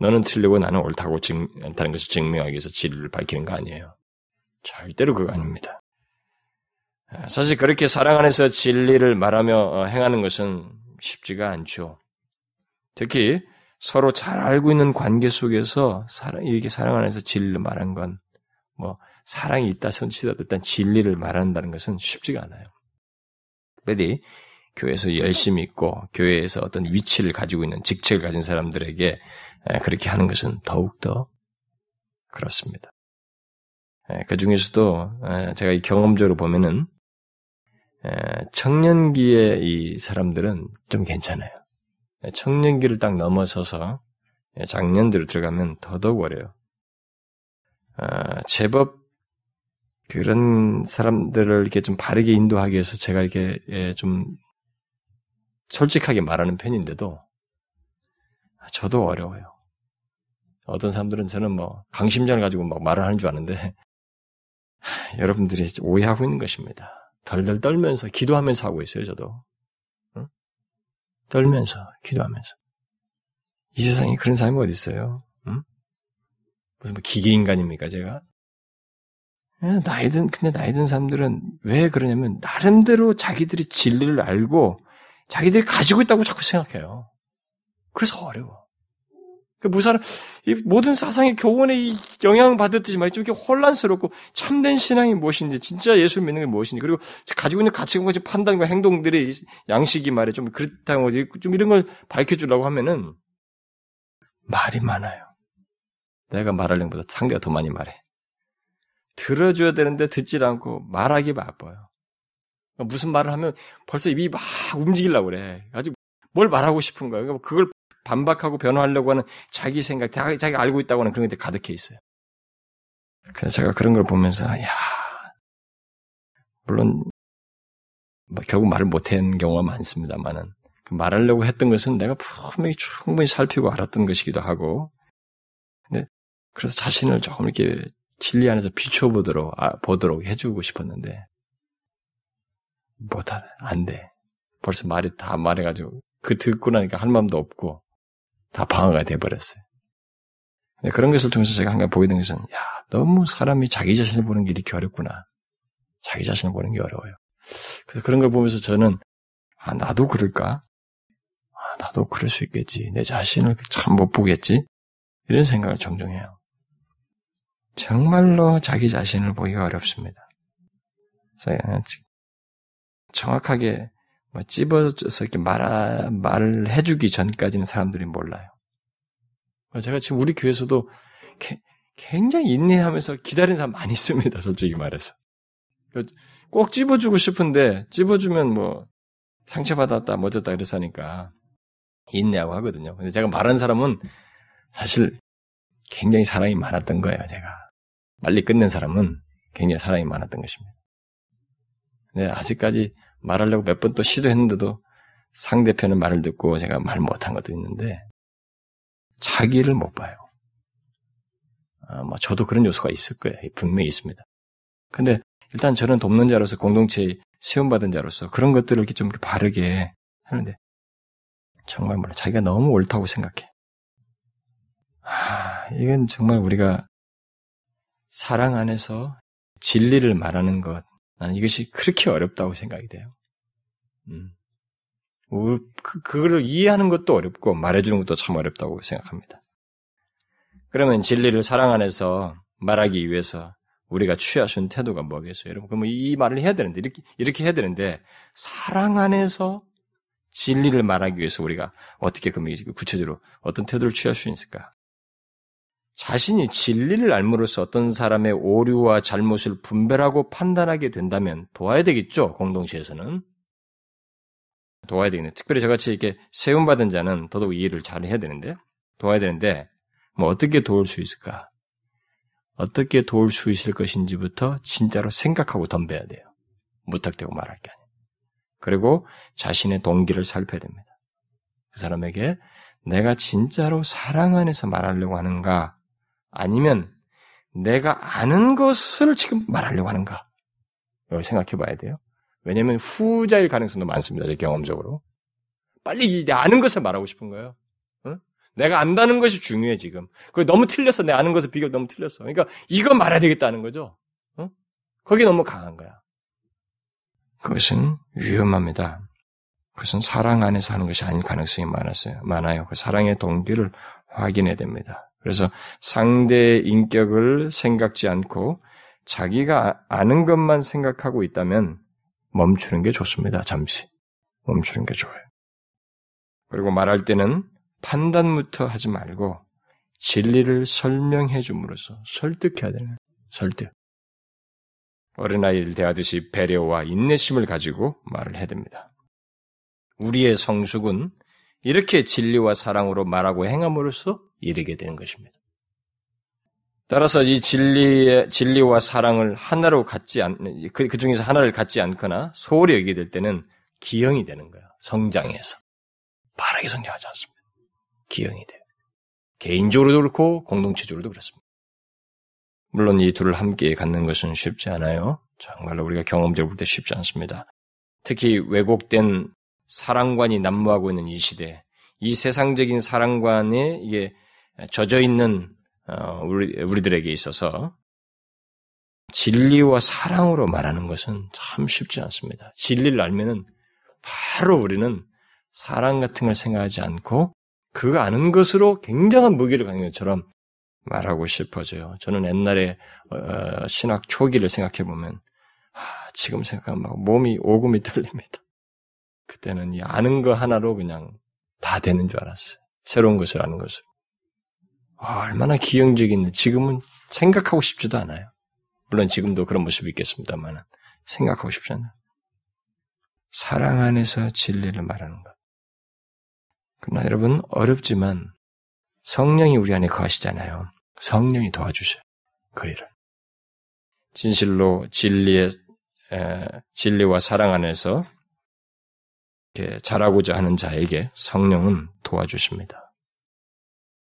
너는 틀리고 나는 옳다고 증, 다는 것을 증명하기 위해서 진리를 밝히는 거 아니에요. 절대로 그거 아닙니다. 사실 그렇게 사랑 안에서 진리를 말하며 어, 행하는 것은 쉽지가 않죠. 특히 서로 잘 알고 있는 관계 속에서 사랑, 이렇게 사랑 안에서 진리를 말한 건, 뭐, 사랑이 있다 선치더라도 일단 진리를 말한다는 것은 쉽지가 않아요. 특별히 교회에서 열심히 있고 교회에서 어떤 위치를 가지고 있는 직책을 가진 사람들에게 그렇게 하는 것은 더욱더 그렇습니다. 그 중에서도 제가 경험적으로 보면은 청년기의 이 사람들은 좀 괜찮아요. 청년기를 딱 넘어서서 작년들로 들어가면 더더욱 어려요. 아, 제법 그런 사람들을 이렇게 좀 바르게 인도하기 위해서 제가 이렇게 예, 좀 솔직하게 말하는 편인데도 저도 어려워요. 어떤 사람들은 저는 뭐 강심장을 가지고 막 말을 하는 줄 아는데 여러분들이 오해하고 있는 것입니다. 덜덜 떨면서 기도하면서 하고 있어요. 저도 응? 떨면서 기도하면서 이 세상에 그런 사람이 어디 있어요? 응? 무슨 뭐 기계 인간입니까 제가? 예, 나이 든, 근데 나이 든 사람들은 왜 그러냐면, 나름대로 자기들이 진리를 알고, 자기들이 가지고 있다고 자꾸 생각해요. 그래서 어려워. 그 무사람, 이 모든 사상의 교훈에 이 영향을 받았듯이 말이죠. 이렇게 혼란스럽고, 참된 신앙이 무엇인지, 진짜 예수를 믿는 게 무엇인지, 그리고 가지고 있는 가치관과 판단과 행동들이 양식이 말이에 좀 그렇다고, 좀 이런 걸 밝혀주려고 하면은, 말이 많아요. 내가 말하려는 것보다 상대가 더 많이 말해. 들어줘야 되는데 듣질 않고 말하기 바빠요. 무슨 말을 하면 벌써 입이 막 움직이려고 그래. 아직 뭘 말하고 싶은 거예요. 그러니까 그걸 반박하고 변화하려고 하는 자기 생각, 자기, 자기 알고 있다고 하는 그런 게 가득해 있어요. 그래서 제가 그런 걸 보면서, 야 물론, 뭐 결국 말을 못한 경우가 많습니다만은, 그 말하려고 했던 것은 내가 분명히 충분히 살피고 알았던 것이기도 하고, 근데, 그래서 자신을 조금 이렇게 진리 안에서 비춰보도록, 아, 보도록 해주고 싶었는데, 못하네. 안 돼. 벌써 말이 다 말해가지고, 그 듣고 나니까 할 마음도 없고, 다 방어가 돼버렸어요. 그런 것을 통해서 제가 한가 보게 된 것은, 야, 너무 사람이 자기 자신을 보는 게 이렇게 어렵구나. 자기 자신을 보는 게 어려워요. 그래서 그런 걸 보면서 저는, 아, 나도 그럴까? 아, 나도 그럴 수 있겠지. 내 자신을 참 못 보겠지? 이런 생각을 종종 해요. 정말로 자기 자신을 보기가 어렵습니다. 정확하게 뭐 찝어져서 이렇게 말, 말을 해주기 전까지는 사람들이 몰라요. 제가 지금 우리 교회에서도 굉장히 인내하면서 기다리는 사람 많이 있습니다. 솔직히 말해서. 꼭 찝어주고 싶은데, 찝어주면 뭐, 상처받았다, 멋졌다, 이랬으니까, 인내하고 하거든요. 근데 제가 말한 사람은 사실 굉장히 사랑이 많았던 거예요, 제가. 빨리 끝낸 사람은 굉장히 사랑이 많았던 것입니다. 네, 아직까지 말하려고 몇 번 또 시도했는데도 상대편의 말을 듣고 제가 말 못한 것도 있는데 자기를 못 봐요. 아, 뭐 저도 그런 요소가 있을 거예요. 분명히 있습니다. 근데 일단 저는 돕는 자로서 공동체에 세움받은 자로서 그런 것들을 이렇게 좀 바르게 하는데 정말 몰라 자기가 너무 옳다고 생각해. 아, 이건 정말 우리가 사랑 안에서 진리를 말하는 것, 나는 이것이 그렇게 어렵다고 생각이 돼요. 음. 그, 그거를 이해하는 것도 어렵고 말해주는 것도 참 어렵다고 생각합니다. 그러면 진리를 사랑 안에서 말하기 위해서 우리가 있는 태도가 뭐겠어요? 여러분, 그러면 이 말을 해야 되는데, 이렇게, 이렇게 해야 되는데, 사랑 안에서 진리를 말하기 위해서 우리가 어떻게 그러면 구체적으로 어떤 태도를 취할 수 있을까? 자신이 진리를 알므로써 어떤 사람의 오류와 잘못을 분별하고 판단하게 된다면 도와야 되겠죠, 공동체에서는. 도와야 되겠네. 특별히 저같이 이렇게 세움받은 자는 더더욱 이해를 잘 해야 되는데, 도와야 되는데, 뭐 어떻게 도울 수 있을까? 어떻게 도울 수 있을 것인지부터 진짜로 생각하고 덤벼야 돼요. 무턱대고 말할 게 아니에요. 그리고 자신의 동기를 살펴야 됩니다. 그 사람에게 내가 진짜로 사랑 안에서 말하려고 하는가? 아니면 내가 아는 것을 지금 말하려고 하는가? 이걸 생각해 봐야 돼요. 왜냐하면 후자일 가능성도 많습니다. 제 경험적으로. 빨리 아는 것을 말하고 싶은 거예요. 어? 내가 안다는 것이 중요해 지금. 그 너무 틀렸어. 내 아는 것을 비교 너무 틀렸어. 그러니까 이거 말해야 되겠다는 거죠. 어? 거기 너무 강한 거야. 그것은 위험합니다. 그것은 사랑 안에서 하는 것이 아닐 가능성이 많았어요. 많아요. 그 사랑의 동기를 확인해야 됩니다. 그래서 상대의 인격을 생각지 않고 자기가 아는 것만 생각하고 있다면 멈추는 게 좋습니다. 잠시. 멈추는 게 좋아요. 그리고 말할 때는 판단부터 하지 말고 진리를 설명해 줌으로써 설득해야 되는 설득. 어린아이를 대하듯이 배려와 인내심을 가지고 말을 해야 됩니다. 우리의 성숙은 이렇게 진리와 사랑으로 말하고 행함으로써 이르게 되는 것입니다. 따라서 이 진리의, 진리와 사랑을 하나로 갖지 않, 그, 그 중에서 하나를 갖지 않거나 소홀히 여기게 될 때는 기형이 되는 거예요. 성장해서. 바르게 성장하지 않습니다. 기형이 돼요. 개인적으로도 그렇고 공동체적으로도 그렇습니다. 물론 이 둘을 함께 갖는 것은 쉽지 않아요. 정말로 우리가 경험적으로 볼 때 쉽지 않습니다. 특히 왜곡된 사랑관이 난무하고 있는 이 시대, 이 세상적인 사랑관에 이게 젖어 있는 어, 우리, 우리들에게 있어서 진리와 사랑으로 말하는 것은 참 쉽지 않습니다. 진리를 알면은 바로 우리는 사랑 같은 걸 생각하지 않고 그 아는 것으로 굉장한 무기를 갖는 것처럼 말하고 싶어져요. 저는 옛날에 어, 신학 초기를 생각해 보면 아, 지금 생각하면 막 몸이 오금이 떨립니다. 그때는 이 아는 거 하나로 그냥 다 되는 줄 알았어요. 새로운 것을 아는 것을. 아, 얼마나 기형적인데 지금은 생각하고 싶지도 않아요. 물론 지금도 그런 모습이 있겠습니다만 생각하고 싶지 않아요. 사랑 안에서 진리를 말하는 것. 그러나 여러분 어렵지만 성령이 우리 안에 거하시잖아요. 성령이 도와주셔요. 그 일을. 진실로 진리의 에, 진리와 사랑 안에서 자라고자 하는 자에게 성령은 도와주십니다.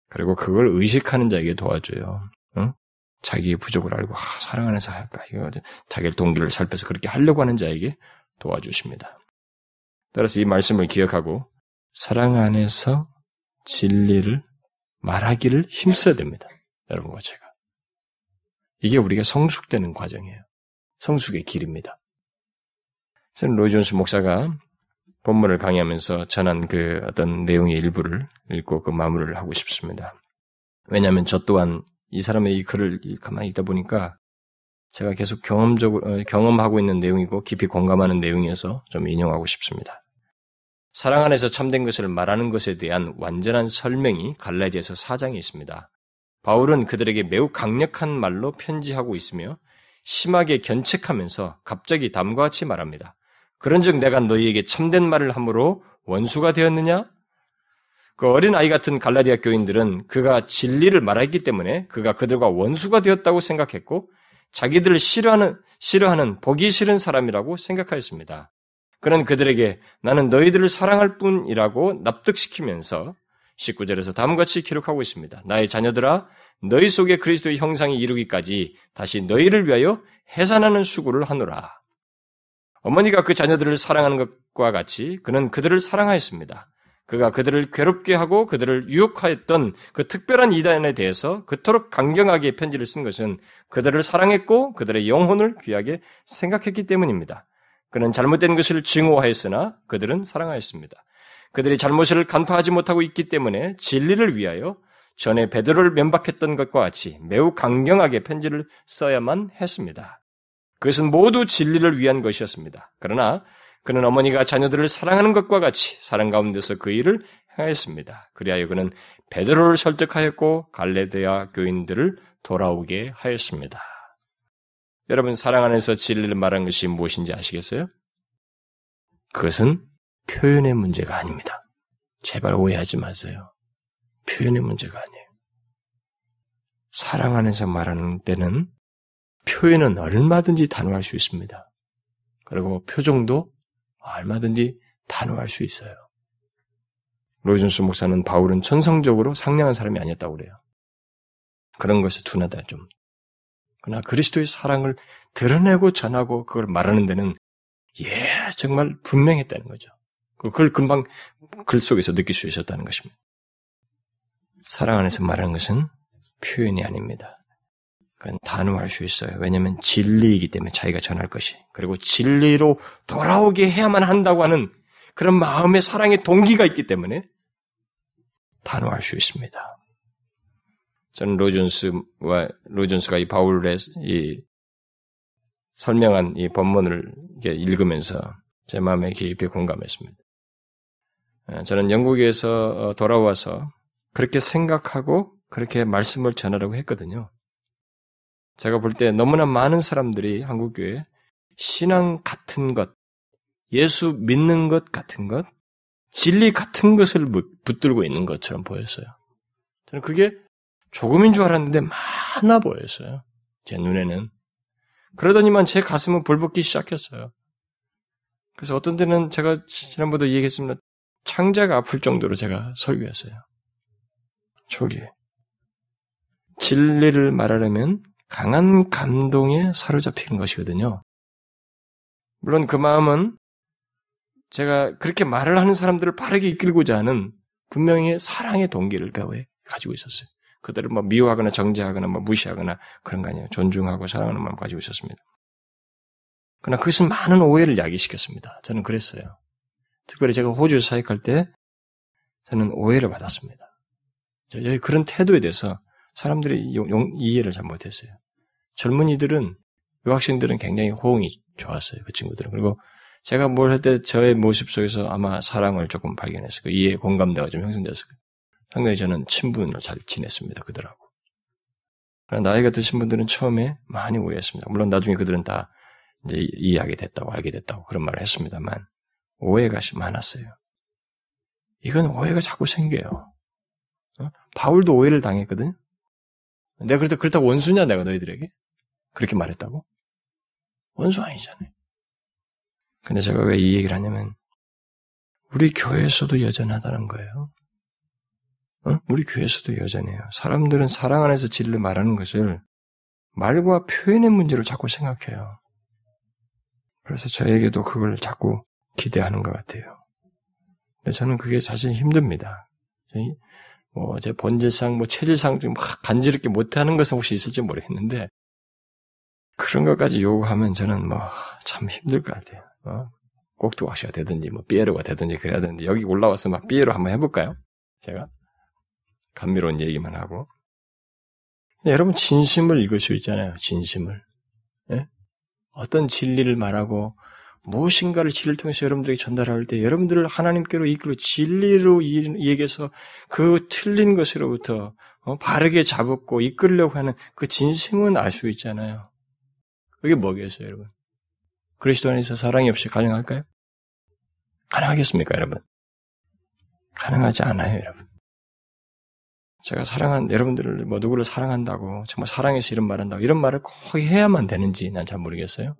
그리고 그걸 의식하는 자에게 도와줘요. 응? 자기의 부족을 알고 아, 사랑 안에서 할까 이거 자기의 동기를 살펴서 그렇게 하려고 하는 자에게 도와주십니다. 따라서 이 말씀을 기억하고 사랑 안에서 진리를 말하기를 힘써야 됩니다. 여러분과 제가. 이게 우리가 성숙되는 과정이에요. 성숙의 길입니다. 저는 로이존스 목사가 본문을 강의하면서 전한 그 어떤 내용의 일부를 읽고 그 마무리를 하고 싶습니다. 왜냐하면 저 또한 이 사람의 이 글을 가만히 읽다 보니까 제가 계속 경험적으로 어, 경험하고 있는 내용이고 깊이 공감하는 내용이어서 좀 인용하고 싶습니다. 사랑 안에서 참된 것을 말하는 것에 대한 완전한 설명이 갈라디아서 4장에 있습니다. 바울은 그들에게 매우 강력한 말로 편지하고 있으며 심하게 견책하면서 갑자기 다음과 같이 말합니다. 그런즉 내가 너희에게 참된 말을 함으로 원수가 되었느냐? 그 어린 아이 같은 갈라디아 교인들은 그가 진리를 말했기 때문에 그가 그들과 원수가 되었다고 생각했고 자기들을 싫어하는 싫어하는 보기 싫은 사람이라고 생각하였습니다. 그는 그들에게 나는 너희들을 사랑할 뿐이라고 납득시키면서 19절에서 다음같이 기록하고 있습니다. 나의 자녀들아 너희 속에 그리스도의 형상이 이루기까지 다시 너희를 위하여 해산하는 수고를 하노라. 어머니가 그 자녀들을 사랑하는 것과 같이 그는 그들을 사랑하였습니다. 그가 그들을 괴롭게 하고 그들을 유혹하였던 그 특별한 이단에 대해서 그토록 강경하게 편지를 쓴 것은 그들을 사랑했고 그들의 영혼을 귀하게 생각했기 때문입니다. 그는 잘못된 것을 증오하였으나 그들은 사랑하였습니다. 그들이 잘못을 간파하지 못하고 있기 때문에 진리를 위하여 전에 베드로를 면박했던 것과 같이 매우 강경하게 편지를 써야만 했습니다. 그것은 모두 진리를 위한 것이었습니다. 그러나 그는 어머니가 자녀들을 사랑하는 것과 같이 사랑 가운데서 그 일을 행하였습니다. 그리하여 그는 베드로를 설득하였고 갈레데아 교인들을 돌아오게 하였습니다. 여러분 사랑 안에서 진리를 말한 것이 무엇인지 아시겠어요? 그것은 표현의 문제가 아닙니다. 제발 오해하지 마세요. 표현의 문제가 아니에요. 사랑 안에서 말하는 때는 표현은 얼마든지 단호할 수 있습니다. 그리고 표정도 얼마든지 단호할 수 있어요. 로이존스 목사는 바울은 천성적으로 상냥한 사람이 아니었다고 그래요. 그런 것이 둔하다 좀. 그러나 그리스도의 사랑을 드러내고 전하고 그걸 말하는 데는 예, 정말 분명했다는 거죠. 그걸 금방 글 속에서 느낄 수 있었다는 것입니다. 사랑 안에서 말하는 것은 표현이 아닙니다. 그건 단호할 수 있어요. 왜냐하면 진리이기 때문에 자기가 전할 것이. 그리고 진리로 돌아오게 해야만 한다고 하는 그런 마음의 사랑의 동기가 있기 때문에 단호할 수 있습니다. 저는 로준스와 로준스가 이 바울의 이 설명한 이 본문을 읽으면서 제 마음에 깊이 공감했습니다. 어, 저는 영국에서 어, 돌아와서 그렇게 생각하고 그렇게 말씀을 전하라고 했거든요. 제가 볼 때 너무나 많은 사람들이 한국교회 신앙 같은 것, 예수 믿는 것 같은 것, 진리 같은 것을 붙들고 있는 것처럼 보였어요. 저는 그게 조금인 줄 알았는데 많아 보였어요. 제 눈에는. 그러더니만 제 가슴은 불붙기 시작했어요. 그래서 어떤 때는 제가 지난번도 얘기했습니다. 창자가 아플 정도로 제가 설교했어요. 초기 진리를 말하려면 강한 감동에 사로잡히는 것이거든요. 물론 그 마음은 제가 그렇게 말을 하는 사람들을 바르게 이끌고자 하는 분명히 사랑의 동기를 배워에 가지고 있었어요. 그들을 뭐 미워하거나 정죄하거나 뭐 무시하거나 그런 거 아니에요. 존중하고 사랑하는 마음 가지고 있었습니다. 그러나 그것은 많은 오해를 야기시켰습니다. 저는 그랬어요. 특별히 제가 호주 사역할 때 저는 오해를 받았습니다. 저희 그런 태도에 대해서 사람들이 용, 이해를 잘 못했어요. 젊은이들은 유학생들은 굉장히 호응이 좋았어요. 그 친구들은 그리고 제가 뭘 할 때 저의 모습 속에서 아마 사랑을 조금 발견했을 거예요. 이해 공감대가 좀 형성됐을 거예요. 상당히 저는 친분을 잘 지냈습니다. 그들하고. 그러나 나이가 드신 분들은 처음에 많이 오해했습니다. 물론 나중에 그들은 다 이제 이해하게 됐다고 알게 됐다고 그런 말을 했습니다만 오해가 많았어요. 이건 오해가 자꾸 생겨요. 어? 바울도 오해를 당했거든요. 내가 그렇다, 그렇다고 원수냐, 내가 너희들에게? 그렇게 말했다고? 원수 아니잖아요. 근데 제가 왜 이 얘기를 하냐면, 우리 교회에서도 여전하다는 거예요. 어? 우리 교회에서도 여전해요. 사람들은 사랑 안에서 진리를 말하는 것을 말과 표현의 문제로 자꾸 생각해요. 그래서 저에게도 그걸 자꾸 기대하는 것 같아요. 근데 저는 그게 사실 힘듭니다. 뭐, 제 본질상, 뭐, 체질상 좀 막 간지럽게 못하는 것은 혹시 있을지 모르겠는데, 그런 것까지 요구하면 저는 뭐, 참 힘들 것 같아요. 어? 꼭두각시가 되든지, 뭐, 삐에로가 되든지, 그래야 되는데, 여기 올라와서 막 삐에로 한번 해볼까요? 제가? 감미로운 얘기만 하고. 여러분, 진심을 읽을 수 있잖아요, 진심을. 예? 어떤 진리를 말하고, 무엇인가를 진리를 통해서 여러분들에게 전달할 때 여러분들을 하나님께로 이끌어 진리로 얘기해서 그 틀린 것으로부터 어, 바르게 잡고 이끌려고 하는 그 진심은 알 수 있잖아요. 그게 뭐겠어요, 여러분? 그리스도 안에서 사랑이 없이 가능할까요? 가능하겠습니까, 여러분? 가능하지 않아요, 여러분. 제가 사랑한 여러분들을 뭐 누구를 사랑한다고 정말 사랑해서 이런 말한다고 이런 말을 거의 해야만 되는지 난 잘 모르겠어요.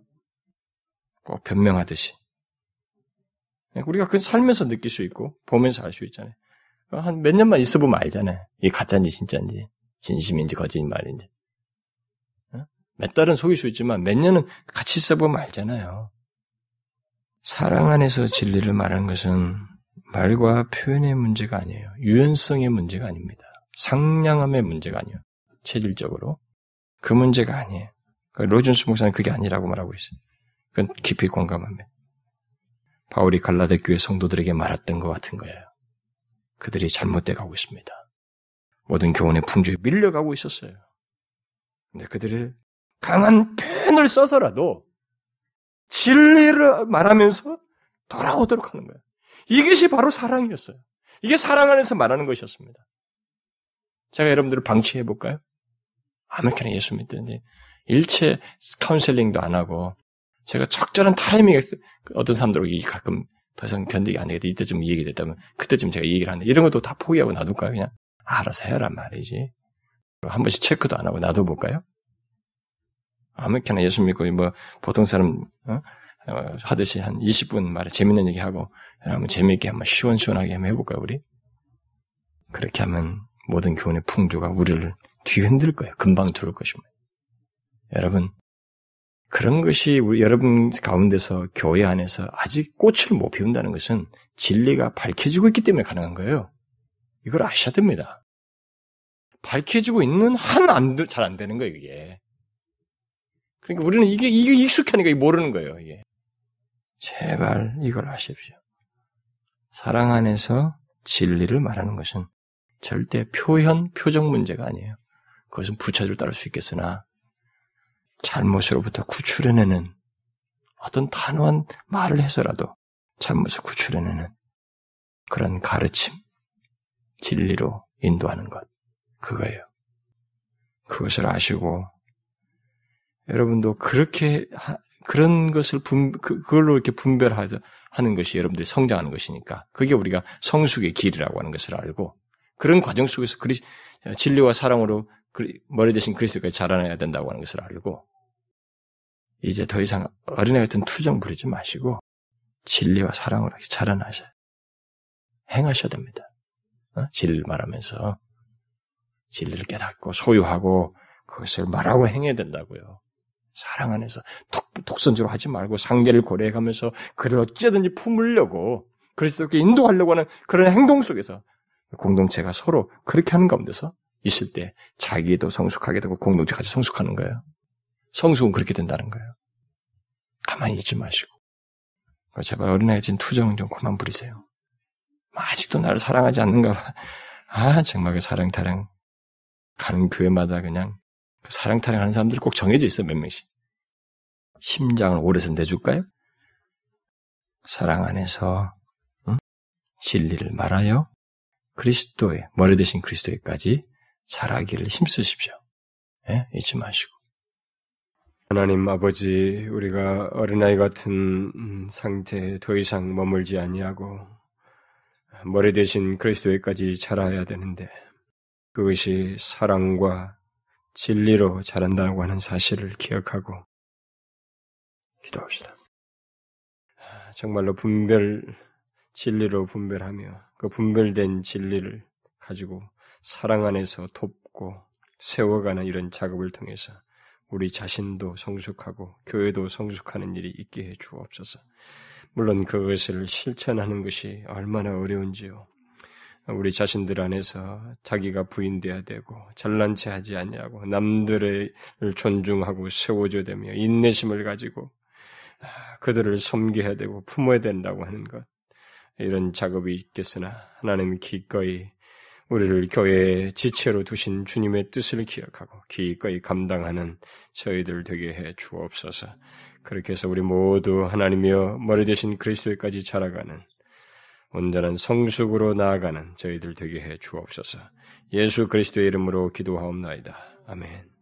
꼭 변명하듯이. 우리가 그 살면서 느낄 수 있고, 보면서 알 수 있잖아요. 한 몇 년만 있어 보면 알잖아요. 이게 가짜인지 진짜인지, 진심인지 거짓말인지. 몇 달은 속일 수 있지만 몇 년은 같이 있어 보면 알잖아요. 사랑 안에서 진리를 말하는 것은 말과 표현의 문제가 아니에요. 유연성의 문제가 아닙니다. 상냥함의 문제가 아니에요. 체질적으로. 그 문제가 아니에요. 로준스 목사는 그게 아니라고 말하고 있어요. 그건 깊이 공감합니다. 바울이 갈라데 교회 성도들에게 말했던 것 같은 거예요. 그들이 잘못돼 가고 있습니다. 모든 교훈의 풍조에 밀려가고 있었어요. 근데 그들을 강한 펜을 써서라도 진리를 말하면서 돌아오도록 하는 거예요. 이것이 바로 사랑이었어요. 이게 사랑 안에서 말하는 것이었습니다. 제가 여러분들을 방치해 볼까요? 아무렇게나 예수 믿든지 일체 카운셀링도 안 하고 제가 적절한 타이밍에 어떤 사람들에게 가끔 더 이상 견디기 안 되겠다. 이때쯤 이 얘기 됐다면 그때쯤 제가 이 얘기를 하는데 이런 것도 다 포기하고 놔둘까요? 그냥 알아서 해란 말이지. 한 번씩 체크도 안 하고 놔둬볼까요? 아무렇게나 예수 믿고 뭐 보통 사람 어? 어, 하듯이 한 20분 말에 재밌는 얘기 하고 한번 재미있게 한번 시원시원하게 한번 해볼까요 우리? 그렇게 하면 모든 교훈의 풍조가 우리를 뒤흔들 거예요. 금방 들을 것입니다. 여러분, 그런 것이 우리 여러분 가운데서 교회 안에서 아직 꽃을 못 피운다는 것은 진리가 밝혀지고 있기 때문에 가능한 거예요. 이걸 아셔야 됩니다. 밝혀지고 있는 한안잘 안 되는 거예요, 이게. 그러니까 우리는 이게, 이게 익숙하니까 모르는 거예요, 이게. 제발 이걸 아십시오. 사랑 안에서 진리를 말하는 것은 절대 표현, 표정 문제가 아니에요. 그것은 부차줄 따를 수 있겠으나 잘못으로부터 구출해내는 어떤 단호한 말을 해서라도 잘못을 구출해내는 그런 가르침, 진리로 인도하는 것, 그거예요. 그것을 아시고 여러분도 그렇게 하, 그런 것을 분, 그, 그걸로 이렇게 분별하는 것이 여러분들이 성장하는 것이니까 그게 우리가 성숙의 길이라고 하는 것을 알고 그런 과정 속에서 그리, 진리와 사랑으로 머리 대신 그리스도까지 자라나야 된다고 하는 것을 알고 이제 더 이상 어린애 같은 투정 부리지 마시고 진리와 사랑으로 자라나셔야 행하셔야 됩니다. 어? 진리를 말하면서 진리를 깨닫고 소유하고 그것을 말하고 행해야 된다고요. 사랑 안에서 독, 선적으로 하지 말고 상대를 고려해가면서 그를 어찌든지 품으려고 그리스도께 인도하려고 하는 그런 행동 속에서 공동체가 서로 그렇게 하는 가운데서 있을 때 자기도 성숙하게 되고 공동체 같이 성숙하는 거예요. 성숙은 그렇게 된다는 거예요. 가만히 있지 마시고. 제발 어린아이 진 투정 좀 그만 부리세요. 아직도 나를 사랑하지 않는가 봐. 아, 정말 그 사랑 타령. 가는 교회마다 그냥 그 사랑 타령 하는 사람들이 꼭 정해져 있어, 몇 명씩. 심장을 오래서 내줄까요? 사랑 안에서, 응? 진리를 말하여 그리스도의, 머리 대신 그리스도에까지 자라기를 힘쓰십시오. 예? 잊지 마시고. 하나님 아버지, 우리가 어린아이 같은 상태에 더 이상 머물지 아니하고 머리 대신 그리스도에까지 자라야 되는데 그것이 사랑과 진리로 자란다고 하는 사실을 기억하고 기도합시다. 정말로 분별, 진리로 분별하며 그 분별된 진리를 가지고 사랑 안에서 돕고 세워가는 이런 작업을 통해서 우리 자신도 성숙하고 교회도 성숙하는 일이 있게 해 주옵소서. 물론 그것을 실천하는 것이 얼마나 어려운지요. 우리 자신들 안에서 자기가 부인돼야 되고 잘난 체 하지 않냐고 남들을 존중하고 세워줘야 되며 인내심을 가지고 아, 그들을 섬겨야 되고 품어야 된다고 하는 것 이런 작업이 있겠으나 하나님 기꺼이 우리를 교회의 지체로 두신 주님의 뜻을 기억하고 기꺼이 감당하는 저희들 되게 해 주옵소서. 그렇게 해서 우리 모두 하나님이여 머리 대신 그리스도까지 자라가는 온전한 성숙으로 나아가는 저희들 되게 해 주옵소서. 예수 그리스도의 이름으로 기도하옵나이다. 아멘.